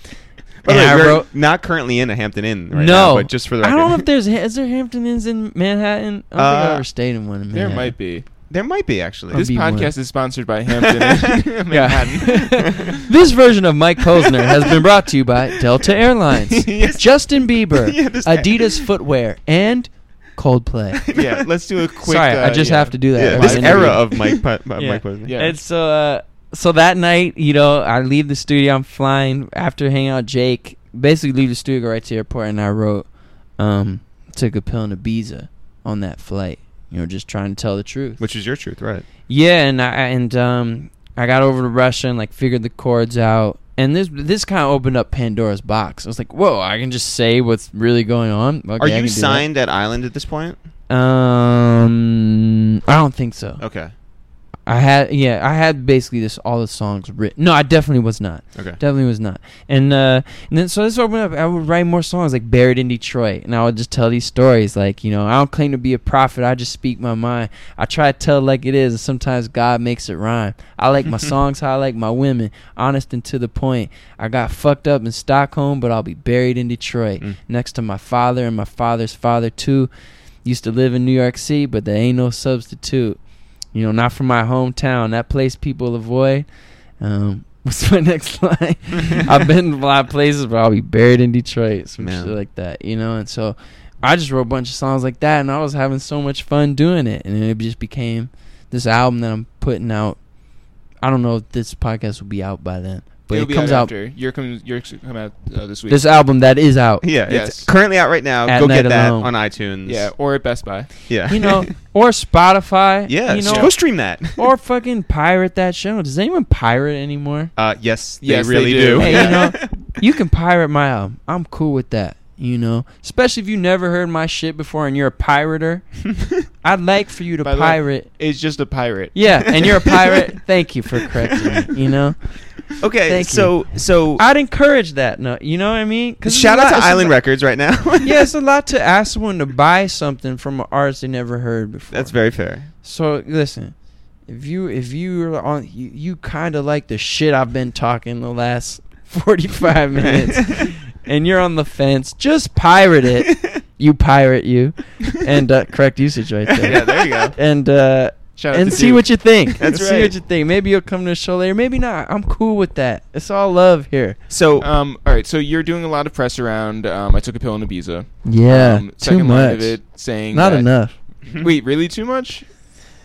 By the way, we're wrote- not currently in a Hampton Inn right no, now, but just for the I don't know if there's is there Hampton Inns in Manhattan. I don't think Uh, I ever stayed in one in There might be. There might be actually. This be one. podcast is sponsored by Hampton. [LAUGHS] [LAUGHS] Yeah. [LAUGHS] this version of Mike Posner has been brought to you by Delta Airlines, Yes. Justin Bieber, Yeah, this- Adidas footwear, and Coldplay. yeah, let's do a quick. Sorry, I uh, just yeah. have to do that. Yeah, at this my era of Mike, Pu- uh, Yeah. Mike Posner. Yeah. And so, uh, so that night, you know, I leave the studio. I'm flying after hanging out Jake. Basically, leave the studio, go right to the airport, and I wrote, um, took a pill in Ibiza on that flight. You know, just trying to tell the truth. which is your truth, right? Yeah, and I and um, I got over to Russia and like figured the chords out. And this this kind of opened up Pandora's box. I was like, "Whoa! I can just say what's really going on." Okay, Are I you signed at Island at this point? Um, I don't think so. Okay. I had yeah, I had basically this all the songs written. No, I definitely was not. Okay. Definitely was not. And uh and then so this opened up I would write more songs like Buried in Detroit and I would just tell these stories like, you know, I don't claim to be a prophet, I just speak my mind. I try to tell it like it is and sometimes God makes it rhyme. I like my [LAUGHS] songs how I like my women, honest and to the point. I got fucked up in Stockholm, but I'll be buried in Detroit Mm. next to my father and my father's father too. Used to live in New York City, but there ain't no substitute. You know, not from my hometown. That place people avoid. Um, [LAUGHS] what's my next line? [LAUGHS] I've been a lot of places, but I'll be buried in Detroit. Some shit like that, you know. And so, I just wrote a bunch of songs like that, and I was having so much fun doing it, and it just became this album that I'm putting out. I don't know if this podcast will be out by then, but It'll it be comes out. after. Your comes yours come out uh, this week. This album that is out. Yeah, Yes. it's currently out right now. At Go Night get that Alone. on iTunes. yeah, or at Best Buy. yeah. you know, [LAUGHS] or Spotify. yeah, you know, go stream that. [LAUGHS] or fucking pirate that show. Does anyone pirate anymore? Uh, yes, they Yes, they really do. do. Hey, you know, [LAUGHS] you can pirate my album. I'm cool with that. You know, especially if you never heard my shit before and you're a pirater. I'd like for you to By the way- pirate. It's just a pirate. Yeah, and you're a pirate. Thank you for correcting me. You know, okay, Thank so so I'd encourage that. No, you know what I mean? it's shout out lot- to Island lot- Records right now. [LAUGHS] yeah, it's a lot to [LAUGHS] ask someone to buy something from an artist they never heard before. that's very fair. So listen, if you if you are on you, you kind of like the shit I've been talking the last [LAUGHS] forty five minutes, and you're on the fence, just pirate it. you pirate you, and uh, correct usage right there. yeah, there you go. And uh, Shout out and to see Duke. what you think. [LAUGHS] That's See what you think. Maybe you'll come to a show later. Maybe not. I'm cool with that. It's all love here. So Um, all right, so you're doing a lot of press around. Um, I took a pill in Ibiza. Yeah, um, too second line much. of it saying Not that- enough. [LAUGHS] Wait, really too much?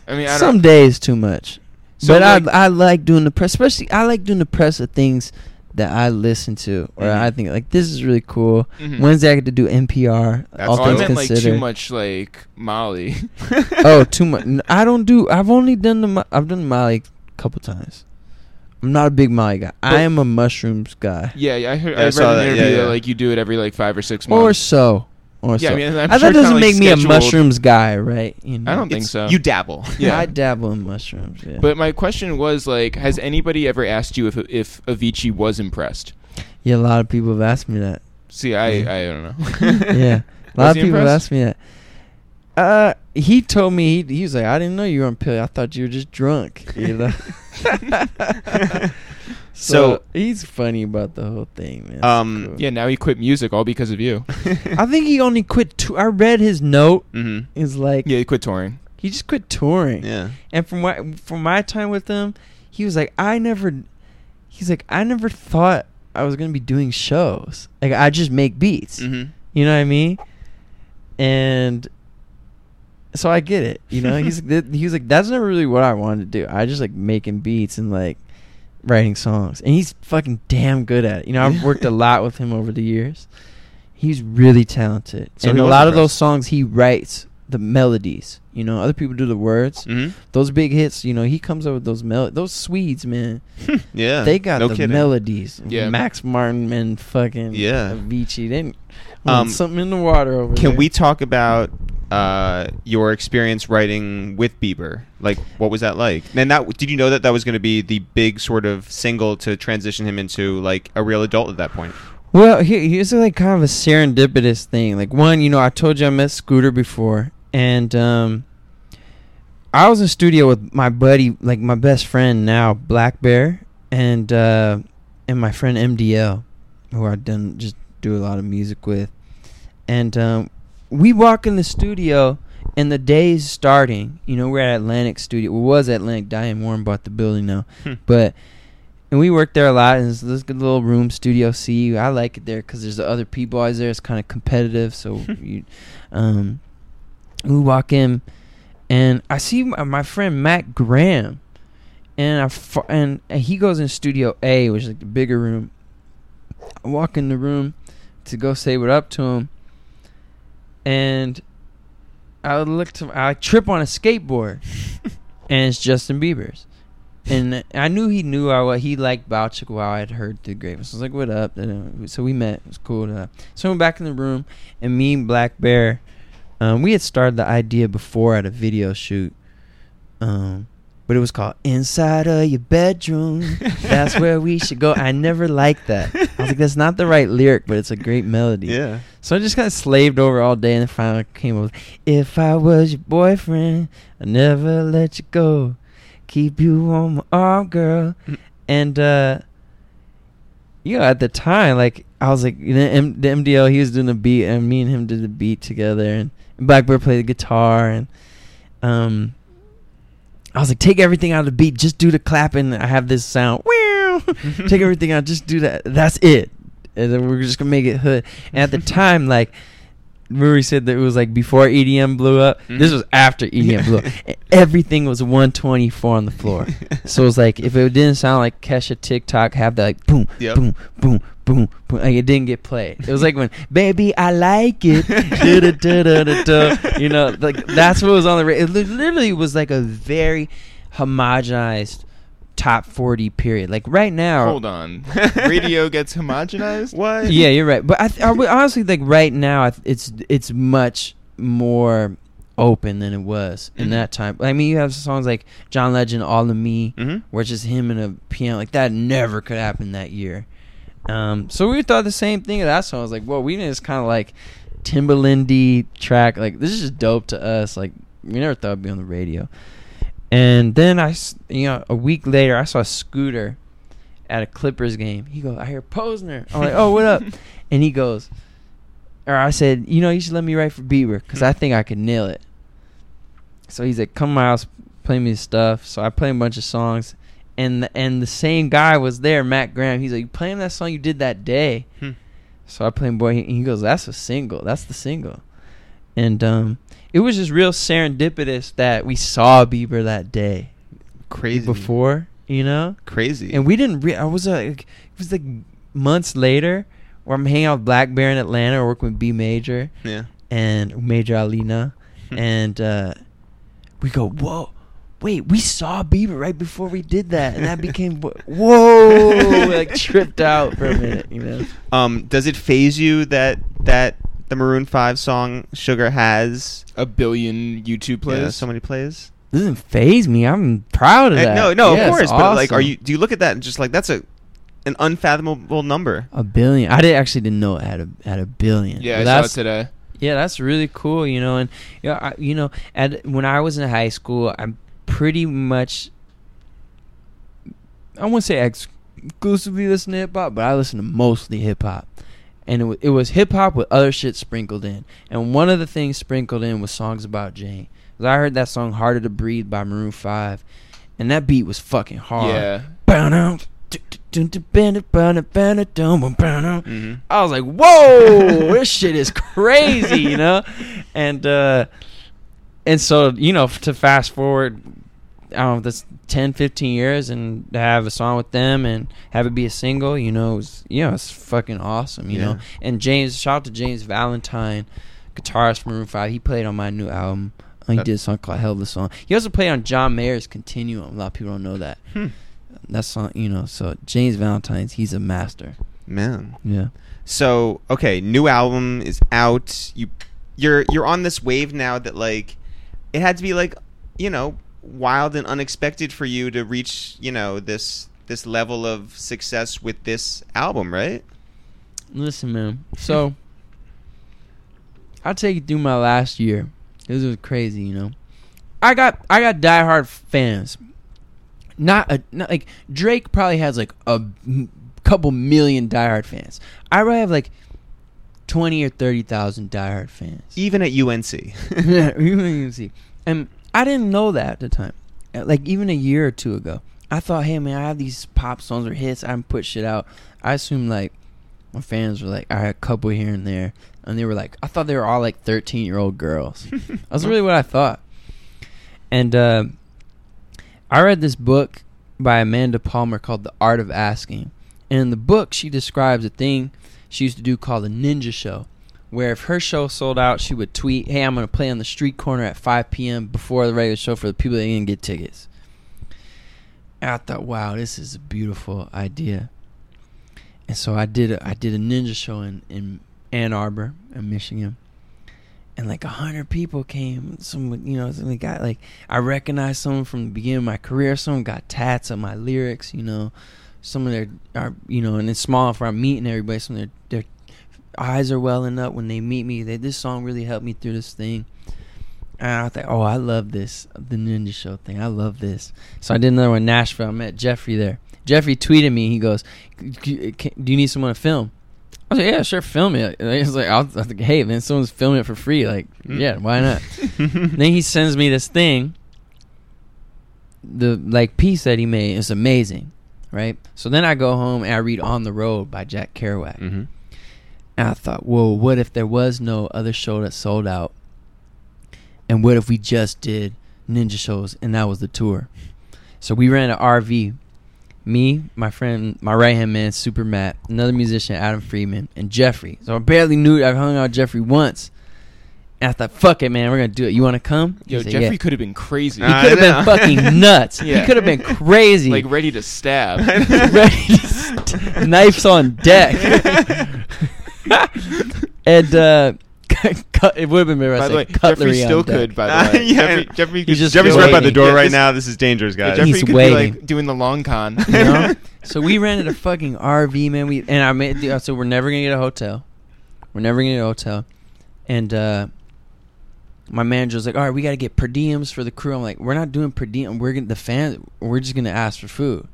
I mean, I Some don't. days too much. So, but like- I I like doing the press, especially I like doing the press of things that I listen to or Mhm. I think like this is really cool. Mhm. Wednesday I get to do NPR. That's all Oh, I things meant like considered. too much like Molly. oh, [LAUGHS] too much. I don't do. I've only done the. Mo- I've done Molly a couple times. I'm not a big Molly guy. I am a mushrooms guy, yeah, yeah, I heard. Yeah, I I read saw an that, interview yeah, that like you do it every like five or six months or so, or Yeah, so. I mean, I'm sure that doesn't kinda, like, make me a scheduled. mushrooms guy, right? You know? I don't think it's- so. You dabble. Yeah. I dabble in mushrooms. Yeah. But my question was like, has anybody ever asked you if if Avicii was impressed? yeah, a lot of people have asked me that. See, I I don't know. [LAUGHS] yeah, a Was [LAUGHS] lot of he people have impressed? asked me that. Uh, he told me he, he was like, I didn't know you were on pill. I thought you were just drunk. You know. [LAUGHS] so, So- he's funny about the whole thing, man. Um, cool. Yeah, now he quit music all because of you. [LAUGHS] I think he only quit. I read his note. hmm Is like Yeah, he quit touring. he just quit touring. Yeah. And from what from my time with him, he was like, I never. He's like, I never thought I was gonna be doing shows. Like I just make beats. hmm You know what I mean? And so I get it. You know, he's [LAUGHS] th- he was like, that's never really what I wanted to do. I just like making beats and like writing songs, and he's fucking damn good at it. You know, I've worked a [LAUGHS] lot with him over the years. He's really talented, So and a lot of those songs he writes the melodies. You know, other people do the words. hmm Those big hits, you know, he comes up with those mel. Those Swedes, man, [LAUGHS] Yeah. they got no the kidding. melodies. Yeah. Max Martin and fucking Yeah. Avicii. They Um, something in the water over there. Can we talk about uh, your experience writing with Bieber? Like, what was that like? And that did you know that that was going to be the big sort of single to transition him into like a real adult at that point? Well, he, here's like kind of a serendipitous thing. Like one, you know, I told you I met Scooter before, and um, I was in studio with my buddy, like my best friend now, Blackbear, and uh, and my friend MDL, who I done just do a lot of music with, and um, we walk in the studio. And the day's starting. You know, we're at Atlantic Studio. Well, was Atlantic. Diane Warren bought the building now. Hmm. But and we worked there a lot. And it's this good little room, Studio C. I like it there because there's the other people always there. It's kind of competitive. So [LAUGHS] you, um, we walk in, and I see my, my friend Matt Graham, and I and, and he goes in Studio A, which is like the bigger room. I walk in the room to go say what up to him, and I look to I trip on a skateboard, [LAUGHS] and it's Justin Bieber's and I knew he knew I what he liked Bouchick while I had heard the grave. So I was like, "What up?" And, uh, So we met. It was cool. To, so I went back in the room, and me and Blackbear, um, we had started the idea before at a video shoot, um, but it was called Inside of Your Bedroom. [LAUGHS] That's where we should go. I never liked that. I was like, that's not the right lyric, but it's a great melody. Yeah. So I just kind of slaved over all day, and then finally came up with, If I was your boyfriend, I'd never let you go. Keep you on my arm, girl. Mm. And, uh, you know, at the time, like, I was like, know, M- the MDL, he was doing the beat, and me and him did the beat together, and Blackbear played the guitar, and, um, I was like, take everything out of the beat, just do the clapping. I have this sound. [LAUGHS] Take everything out, just do that. That's it. And then we're just gonna make it hood. And at the [LAUGHS] time, like Murray said that it was like before EDM blew up. This Mhm. was after EDM blew up. [LAUGHS] Everything was 124 on the floor. so it was like if it didn't sound like Kesha TikTok, have that like boom, Yep. boom, boom, boom, boom. Like it didn't get played. It was like when [LAUGHS] "Baby, I like it," da, da, da, you know, like that's what was on the radio. It literally was like a very homogenized top 40 period. Like right now, Hold on. [LAUGHS] Radio gets homogenized? What? yeah, you're right. But I, th- I would honestly like right now, th- it's it's much more open than it was in Mhm. that time. I mean, you have songs like John Legend, "All of Me," Mm-hmm. where it's just him and a piano. Like that never could happen that year. Um, so we thought the same thing of that song. I was like, well, we just kind of like Timbalandy track. Like this is just dope to us. Like we never thought it'd be on the radio. And then I, you know, a week later, I saw a Scooter at a Clippers game. He goes, I hear Posner. I'm like, oh, what up? [LAUGHS] And he goes, or I said, you know, you should let me write for Bieber because I think I could nail it. So he's like, come to my house, play me stuff. So I played a bunch of songs, and the, and the same guy was there, Matt Graham. He's like, you playing that song you did that day? Hmm. So I played boy, and he goes, that's a single. That's the single. And um, it was just real serendipitous that we saw Bieber that day Crazy. before, you know. Crazy. And we didn't. Re- I was like, it was like months later where I'm hanging out with Blackbear in Atlanta, working with B Major yeah. and Major Alina, [LAUGHS] and uh, we go, whoa. Wait, we saw Bieber right before we did that, and that became [LAUGHS] whoa, like tripped out for a minute, you know. Um, does it phase you that that the Maroon Five song "Sugar" has A billion YouTube plays? yeah, so many plays? Doesn't phase me. I'm proud of Uh, that. no, no, Yeah, of it's course. But like, are you? Do you look at that and just like that's a an unfathomable number? a billion? I did actually didn't know it had a had a billion. Yeah, But I saw that's it today. Yeah, that's really cool, you know. And yeah, I, you know, at when I was in high school, I'm pretty much I won't say exclusively listen to hip hop, but I listen to mostly hip hop. And it, w- it was hip hop with other shit sprinkled in. And one of the things sprinkled in was songs about Jane. Cause I heard that song "Harder to Breathe" by Maroon Five, and that beat was fucking hard. Yeah. Mm-hmm. I was like, "Whoa, [LAUGHS] this shit is crazy," you know, [LAUGHS] and uh, and so you know, to fast forward I don't know, that's 10, 15 years and to have a song with them and have it be a single, you know, it's you know, it's fucking awesome, you know. And James shout out to James Valentine, guitarist from Maroon Five. He played on my new album. Uh, He did a song called Hell of a Song. He also played on John Mayer's Continuum. A lot of people don't know that. Hmm. That song, you know, so James Valentine's, he's a master. Man. Yeah. So okay, new album is out. You you're you're on this wave now that like it had to be like you know wild and unexpected for you to reach you know this this level of success with this album, right? Listen, man. So [LAUGHS] I'll take you through my last year. This was crazy, you know. I got I got diehard fans. Not a not like Drake probably has like a m- couple million diehard fans. I probably have like twenty or thirty thousand diehard fans. Even at UNC. [LAUGHS] yeah, you can even. And I didn't know that at the time. Uh, Like even a year or two ago, I thought, hey man, I have these pop songs or hits. I haven't put shit out. I assumed like my fans were like, I had a couple here and there, and they were like, I thought they were all like thirteen year old girls. [LAUGHS] That's really what I thought. And uh, I read this book by Amanda Palmer called The Art of Asking. And in the book, she describes a thing she used to do called a ninja show, where if her show sold out, she would tweet, Hey, I'm going to play on the street corner at 5 p.m. before the regular show for the people that didn't get tickets. And I thought, wow, this is a beautiful idea. And so I did a, I did a ninja show in, in Ann Arbor, in Michigan. and like a hundred people came. Some, you know, some got like I recognized someone from the beginning of my career. Someone got tats of my lyrics. You know, some of their are you know, and it's small for I'm meeting everybody. Some of their their eyes are welling up when they meet me. They this song really helped me through this thing. And I thought, oh, I love this, the Ninja Show thing. I love this. So I did another one in Nashville. I met Jeffrey there. Jeffrey tweeted me. He goes, "C- c- "Do you need someone to film?" I was like, "Yeah, sure, film it." And He's like, I was, I was like, "Hey, man, someone's filming it for free. Like, yeah, why not?" [LAUGHS] then he sends me this thing. The like piece that he made is amazing, right? So then I go home and I read "On the Road" by Jack Kerouac. Mm-hmm. And I thought, whoa, what if there was no other show that sold out? And what if we just did ninja shows and that was the tour? So we ran an RV. Me, my friend, my right hand man, Super Matt, another musician, Adam Freeman, and Jeffrey. So I barely knew I hung out with Jeffrey once. And I thought, fuck it, man, we're gonna do it. You wanna come? He Yo, said, Jeffrey yeah. could have been crazy. He could have been fucking [LAUGHS] nuts. Yeah. He could have been crazy. like ready to stab. [LAUGHS] ready to [LAUGHS] st- knives on deck. [LAUGHS] and uh, [LAUGHS] cut, it would have been better. if I by the way, Jeffrey still deck. could. By the [LAUGHS] way, yeah. Jeffrey, Jeffrey could just Jeffrey's right by the door Yeah, right this- now. This is dangerous, Yeah, guys. Jeffrey He's could waiting. be like doing the long con. you know? so we rented a fucking RV, man. We and I made the- so we're never gonna get a hotel. We're never gonna get a hotel, and uh, my manager was like, "All right, we got to get per diems for the crew." I'm like, "We're not doing per diem. We're gonna the fans. We're just gonna ask for food."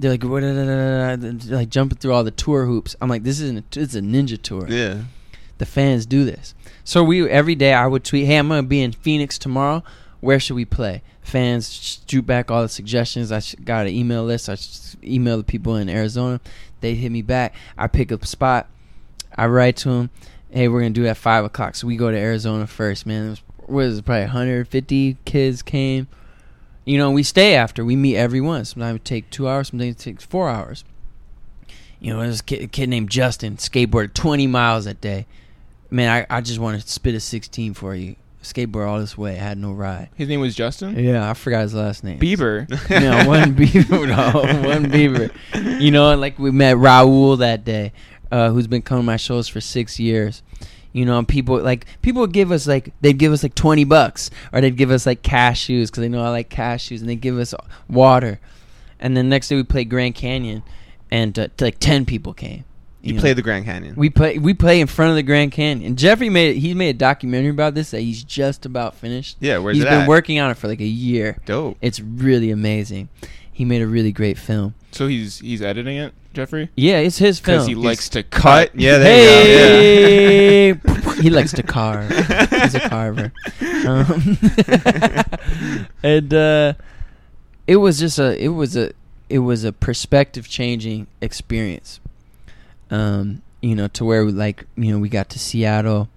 They're like, "What?" Like jumping through all the tour hoops. I'm like, "This isn't. A, it's a ninja tour. yeah. The fans do this." So we every day I would tweet, "Hey, I'm gonna be in Phoenix tomorrow. Where should we play?" Fans shoot back all the suggestions. I got an email list. I email the people in Arizona. They hit me back. I pick up a spot. I write to them, "Hey, we're gonna do it at five o'clock." So we go to Arizona first. Man, it was, what is it, probably 150 kids came. You know, we stay after. We meet everyone. Sometimes it take two hours. Sometimes it takes four hours. You know, there's a kid, a kid named Justin skateboarded 20 miles that day. Man, I, I just want to spit a 16 for you. Skateboard all this way. I had no ride. His name was Justin Yeah, I forgot his last name. Bieber. [LAUGHS] no, one beaver. [LAUGHS] No, one beaver. You know, like we met Raul that day, uh, who's been coming to my shows for six years. You know, people like people would give us like they'd give us like twenty bucks, or they'd give us like cashews because they know I like cashews, and they give us water. And then next day we played Grand Canyon, and uh, like ten people came. You know. play the Grand Canyon. We play we play in front of the Grand Canyon. Jeffrey made he made a documentary about this that he's just about finished. yeah, where's He's been at? working on it for like a year. Dope. It's really amazing. He made a really great film. So he's he's editing it, Jeffrey, Yeah, it's his film. because he likes to Cut. Yeah, there you go. hey, [LAUGHS] he likes to carve. He's a carver. Um, [LAUGHS] and uh, it was just a it was a it was a perspective changing experience. Um, you know, to where we like you know we got to Seattle,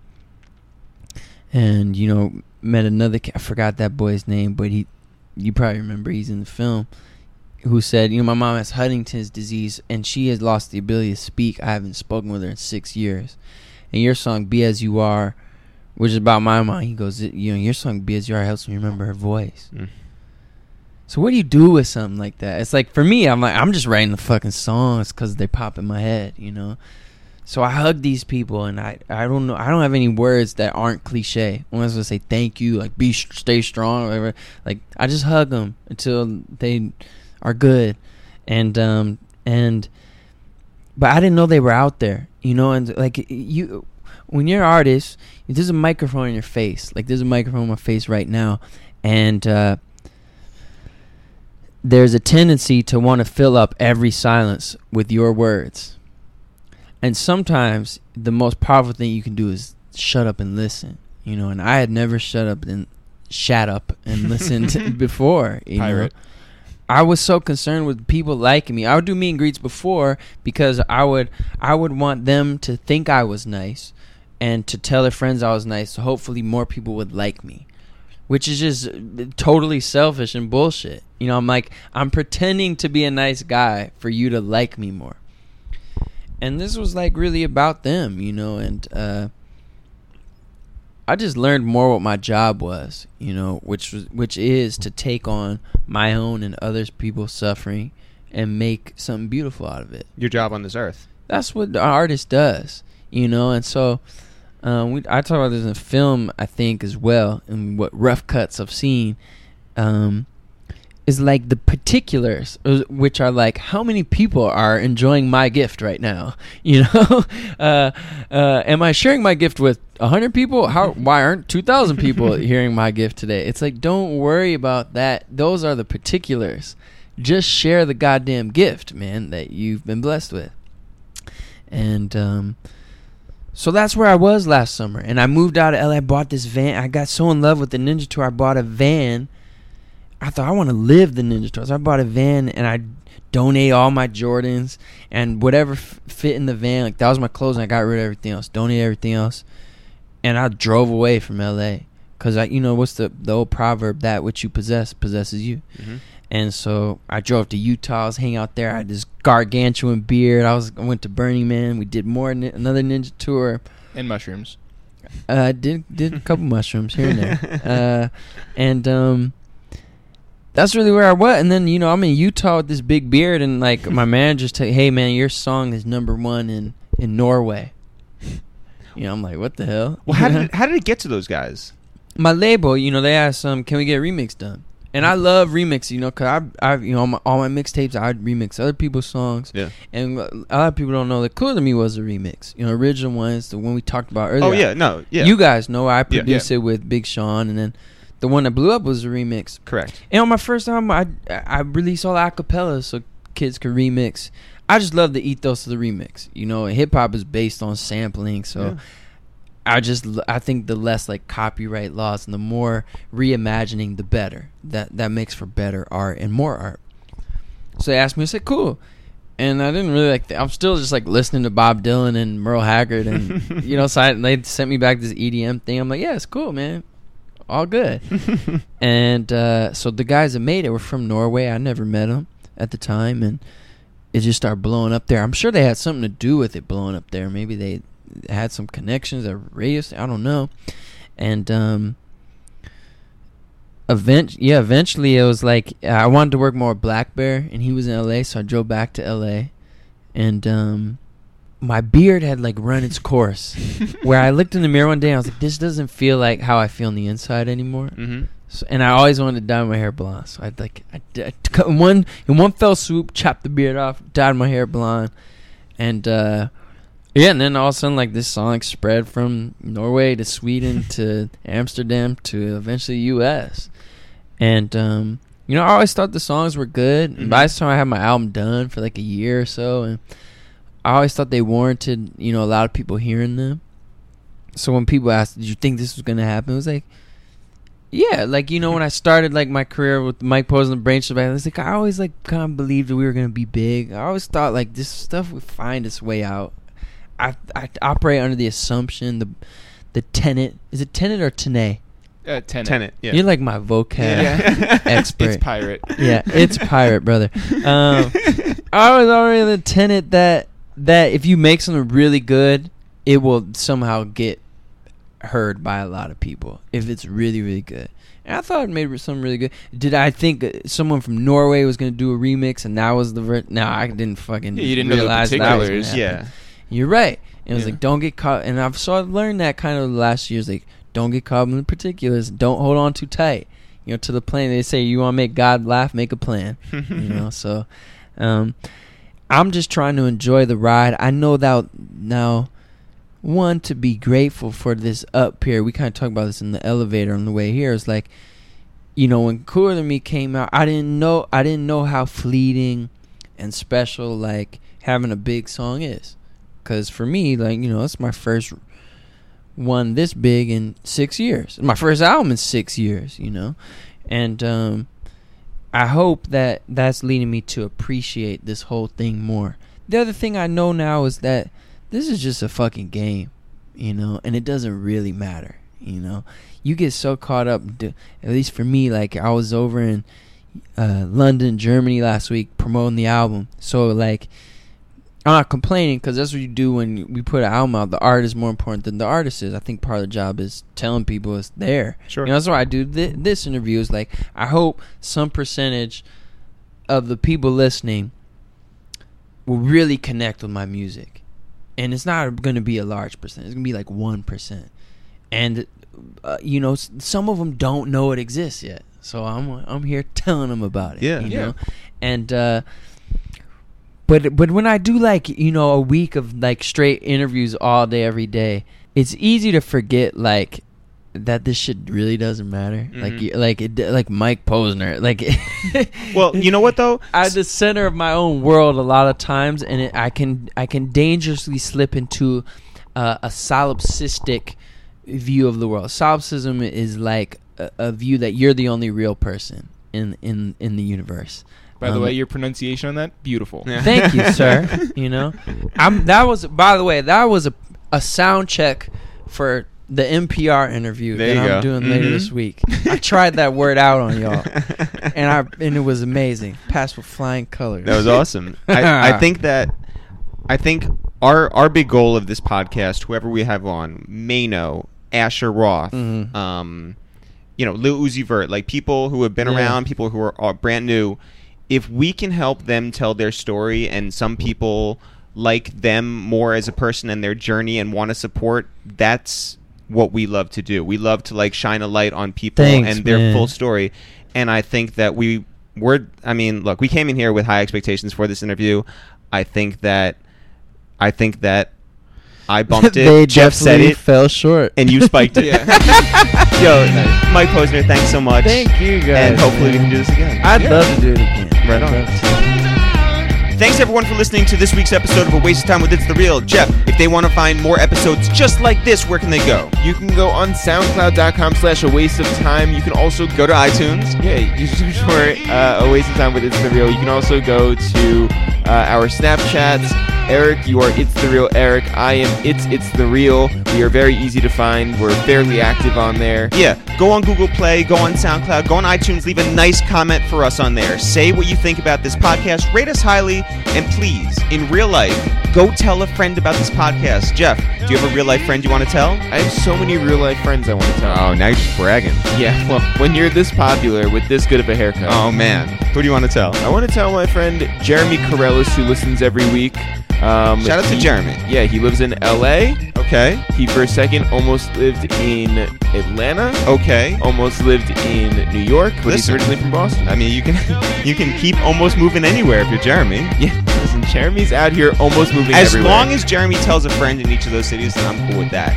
and you know met another. ca- I forgot that boy's name, but he, you probably remember he's in the film. Who said, you know, my mom has Huntington's disease and she has lost the ability to speak. I haven't spoken with her in six years. And your song "Be As You Are," which is about my mom, he goes, you know, your song "Be As You Are" helps me remember her voice. Mm. So what do you do with something like that? It's like for me, I'm like I'm just writing the fucking songs because they pop in my head, you know. So I hug these people, and I I don't know I don't have any words that aren't cliche. Unless I was to say thank you, like be stay strong, or whatever. Like I just hug them until they are good, and um and but I didn't know they were out there, you know. And like you, when you're an artist, there's a microphone in your face. Like there's a microphone in my face right now, and. uh there's a tendency to want to fill up every silence with your words. And sometimes the most powerful thing you can do is shut up and listen. You know, and I had never shut up and shat up and listened [LAUGHS] before. You Pirate. know, I was so concerned with people liking me. I would do meet and greets before because I would I would want them to think I was nice and to tell their friends I was nice. So hopefully more people would like me which is just totally selfish and bullshit. You know, I'm like, I'm pretending to be a nice guy for you to like me more. And this was like really about them, you know, and uh I just learned more what my job was, you know, which was which is to take on my own and others people's suffering and make something beautiful out of it Your job on this earth. that's what the artist does, you know. And so, Um, we, I talk about this in film, I think, as well, and what rough cuts I've seen. Um, is like the particulars, uh, which are like how many people are enjoying my gift right now. [LAUGHS] You know, [LAUGHS] uh, uh, am I sharing my gift with hundred people? How? [LAUGHS] Why aren't two thousand people hearing my gift today? It's like don't worry about that. Those are the particulars. Just share the goddamn gift, man, that you've been blessed with. And um, so that's where I was last summer. And I moved out of LA. I bought this van. I got so in love with the Ninja Tour. I bought a van. I thought I want to live the Ninja Tour. So I bought a van and I donate all my Jordans and whatever f- fit in the van. Like that was my clothes, and I got rid of everything else. Donate everything else, and I drove away from LA because I, you know, what's the the old proverb that which you possess possesses you. Mhm. And so I drove to Utah. I was hanging out there. I had this gargantuan beard. I was I went to Burning Man. We did more another ninja tour. And mushrooms. Uh, I did did a couple [LAUGHS] mushrooms here and there. Uh, and um, that's really where I was. And then you know I'm in Utah with this big beard, and like my manager's like, "Hey man, your song is number one in in Norway." You know, I'm like, "What the hell?" Well, how did [LAUGHS] it, how did it get to those guys? my label, you know, they asked, um, "Can we get a remix done?" And I love remix, you know, cause I, I, you know, all my, all my mixtapes, I remix other people's songs. Yeah. And a lot of people don't know that "Cooler Than Me" was a remix. You know, original ones, the one we talked about earlier. Oh yeah, no, yeah, You guys know I Yeah. produced it with Big Sean, and then the one that blew up was a remix. correct. And on my first album, I I released all acapellas so kids could remix. I just love the ethos of the remix. You know, hip hop is based on sampling, so Yeah. I just I think the less like copyright laws and the more reimagining, the better. That that makes for better art and more art. So they asked me, I said, "Cool." And I didn't really like. Th- I'm still just like listening to Bob Dylan and Merle Haggard, and [LAUGHS] you know, so I, they sent me back this EDM thing. I'm like, "Yeah, it's cool, man, all good." [LAUGHS] and uh, so the guys that made it were from Norway. I never met them at the time, and it just started blowing up there. I'm sure they had something to do with it blowing up there. Maybe they had some connections at radio. I don't know. And um, event yeah, eventually it was like I wanted to work more Blackbear, and he was in L.A., so I drove back to L.A. And um, my beard had like run its course. [LAUGHS] where I looked in the mirror one day, and I was like, "This doesn't feel like how I feel on the inside anymore." hmm So, and I always wanted to dye my hair blonde. So I'd like I took in one in one fell swoop, chopped the beard off, dyed my hair blonde, and uh, yeah. And then all of a sudden, like this song spread from Norway to Sweden [LAUGHS] to Amsterdam to eventually U.S. And um, you know, I always thought the songs were good. And by the time I had my album done for like a year or so, and I always thought they warranted you know a lot of people hearing them. So when people asked, "Did you think this was gonna happen?" It was like. Yeah, like you know when I started like my career with Mike Pose and the Brain Shop, I was like I always like kind of believed that we were gonna be big. I always thought like this stuff would find its way out. I I operate under the assumption the the tenet is it tenant or tenet? Uh, tenant. Tenant. Yeah. You're like my vocab Yeah. [LAUGHS] expert. It's pirate. yeah, it's pirate, brother. [LAUGHS] Um, I was already the tenant that that if you make something really good, it will somehow get heard by a lot of people if it's really really good. And I thought it made something really good. Did I think uh, someone from Norway was going to do a remix and that was the ver- no? I didn't fucking Yeah, you didn't know the realize that was gonna particulars. happen. yeah. You're right. It was Yeah. like don't get caught, and I've so I've learned that kind of the last years. Like don't get caught in the particulars. Don't hold on too tight. You know, to the plan. They say you want to make God laugh, make a plan. you [LAUGHS] know, so um, I'm just trying to enjoy the ride. I know that now. One to be grateful for this up here. We kind of talked about this in the elevator on the way here. It's like, you know, when Cooler Than Me came out, I didn't know I didn't know how fleeting and special like having a big song is. Cause for me, like you know, it's my first one this big in six years. My first album in six years, you know, and um, I hope that that's leading me to appreciate this whole thing more. The other thing I know now is that this is just a fucking game, you know, and it doesn't really matter, you know. You get so caught up, at least for me. Like I was over in uh, London, Germany last week promoting the album, so like I'm not complaining because that's what you do when we put an album out. The art is more important than the artist is. I think part of the job is telling people it's there. Sure. You know, that's why I do thi- this interview. Is like I hope some percentage of the people listening will really connect with my music. and it's not going to be a large percent. It's going to be like one percent, and uh, you know, some of them don't know it exists yet. So I'm I'm here telling them about it. Yeah. you Yeah. know, and uh, but but when I do like you know a week of like straight interviews all day every day, it's easy to forget like that this shit really doesn't matter. Like Mhm. you- like it, like Mike Posner, like [LAUGHS] Well, you know what though? I'm the center of my own world a lot of times, and it, I can I can dangerously slip into uh, a solipsistic view of the world. Solipsism is like a, a view that you're the only real person in in in the universe. By the Um, way, your pronunciation on that beautiful. Yeah. Thank you, [LAUGHS] sir. You know, I'm. That was, by the way, that was a a sound check for the NPR interview There that I'm go. doing later Mhm. this week. I tried that word out on y'all, [LAUGHS] and I and it was amazing. Passed with flying colors. That was awesome. I, I [LAUGHS] think that I think our our big goal of this podcast, whoever we have on, Mano, Asher Roth, Mhm. um, you know, Lil Uzi Vert, like people who have been Yeah. around, people who are, are brand new. If we can help them tell their story, and some people like them more as a person and their journey and want to support, that's what we love to do. We love to like shine a light on people Thanks, and their man. full story. And I think that we we're I mean, look, we came in here with high expectations for this interview. I think that I think that I [LAUGHS] bumped it. Jeff said definitely it fell short. and you spiked it. [LAUGHS] [LAUGHS] Yo, Mike Posner, thanks so much. Thank you guys. And hopefully we can do this again. I'd love to do it again. Right on. Thanks everyone for listening to this week's episode of A Waste of Time with It's the Real. Jeff, if they want to find more episodes just like this, where can they go? You can go on soundcloud.com slash a waste of time. You can also Go to iTunes. Yeah, you search for uh, a waste of time with It's the Real. You can also go to uh, our Snapchats. Eric, you are It's the Real Eric. I am It's It's the Real. We are very easy to find. We're fairly active on there. Yeah, go on Google Play, go on SoundCloud, go on iTunes, leave a nice comment for us on there. Say what you think about this podcast, rate us highly, and please, in real life, go tell a friend about this podcast. Jeff, do you have a real life friend you want to tell? I have so many real life friends I want to tell. Oh, now you're just bragging. Yeah, well, when you're this popular with this good of a haircut. Oh man, who do you want to tell? I want to tell my friend Jeremy Corellis, who listens every week. Um, Shout out to Jeremy. Yeah, he lives in L.A. Okay, He, for a second, almost lived in Atlanta. okay. Almost lived in New York, but Listen. he's originally from Boston. I mean, you can [LAUGHS] you can keep almost moving anywhere if you're Jeremy. Yeah, listen, Jeremy's out here almost moving As everywhere. long as Jeremy tells a friend in each of those cities, then I'm cool with that.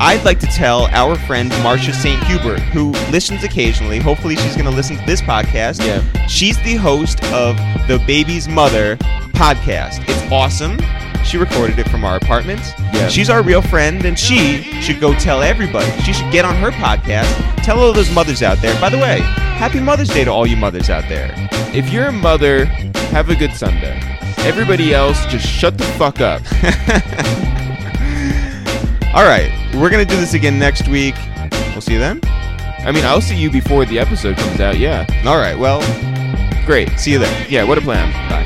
I'd like to tell our friend Marcia St. Hubert, who listens occasionally. Hopefully, she's going to listen to this podcast. Yeah. She's the host of the Baby's Mother podcast. It's awesome. She recorded it from our apartment. Yeah. She's our real friend, and she should go tell everybody. She should get on her podcast, tell all those mothers out there. By the way, happy Mother's Day to all you mothers out there. if you're a mother, have a good Sunday. Everybody else, just shut the fuck up. [LAUGHS] All right, we're to do this again next week. We'll see you then. I mean, I'll see you before the episode comes out. Yeah, All right, well, great. see you then. Yeah, what a plan. Bye.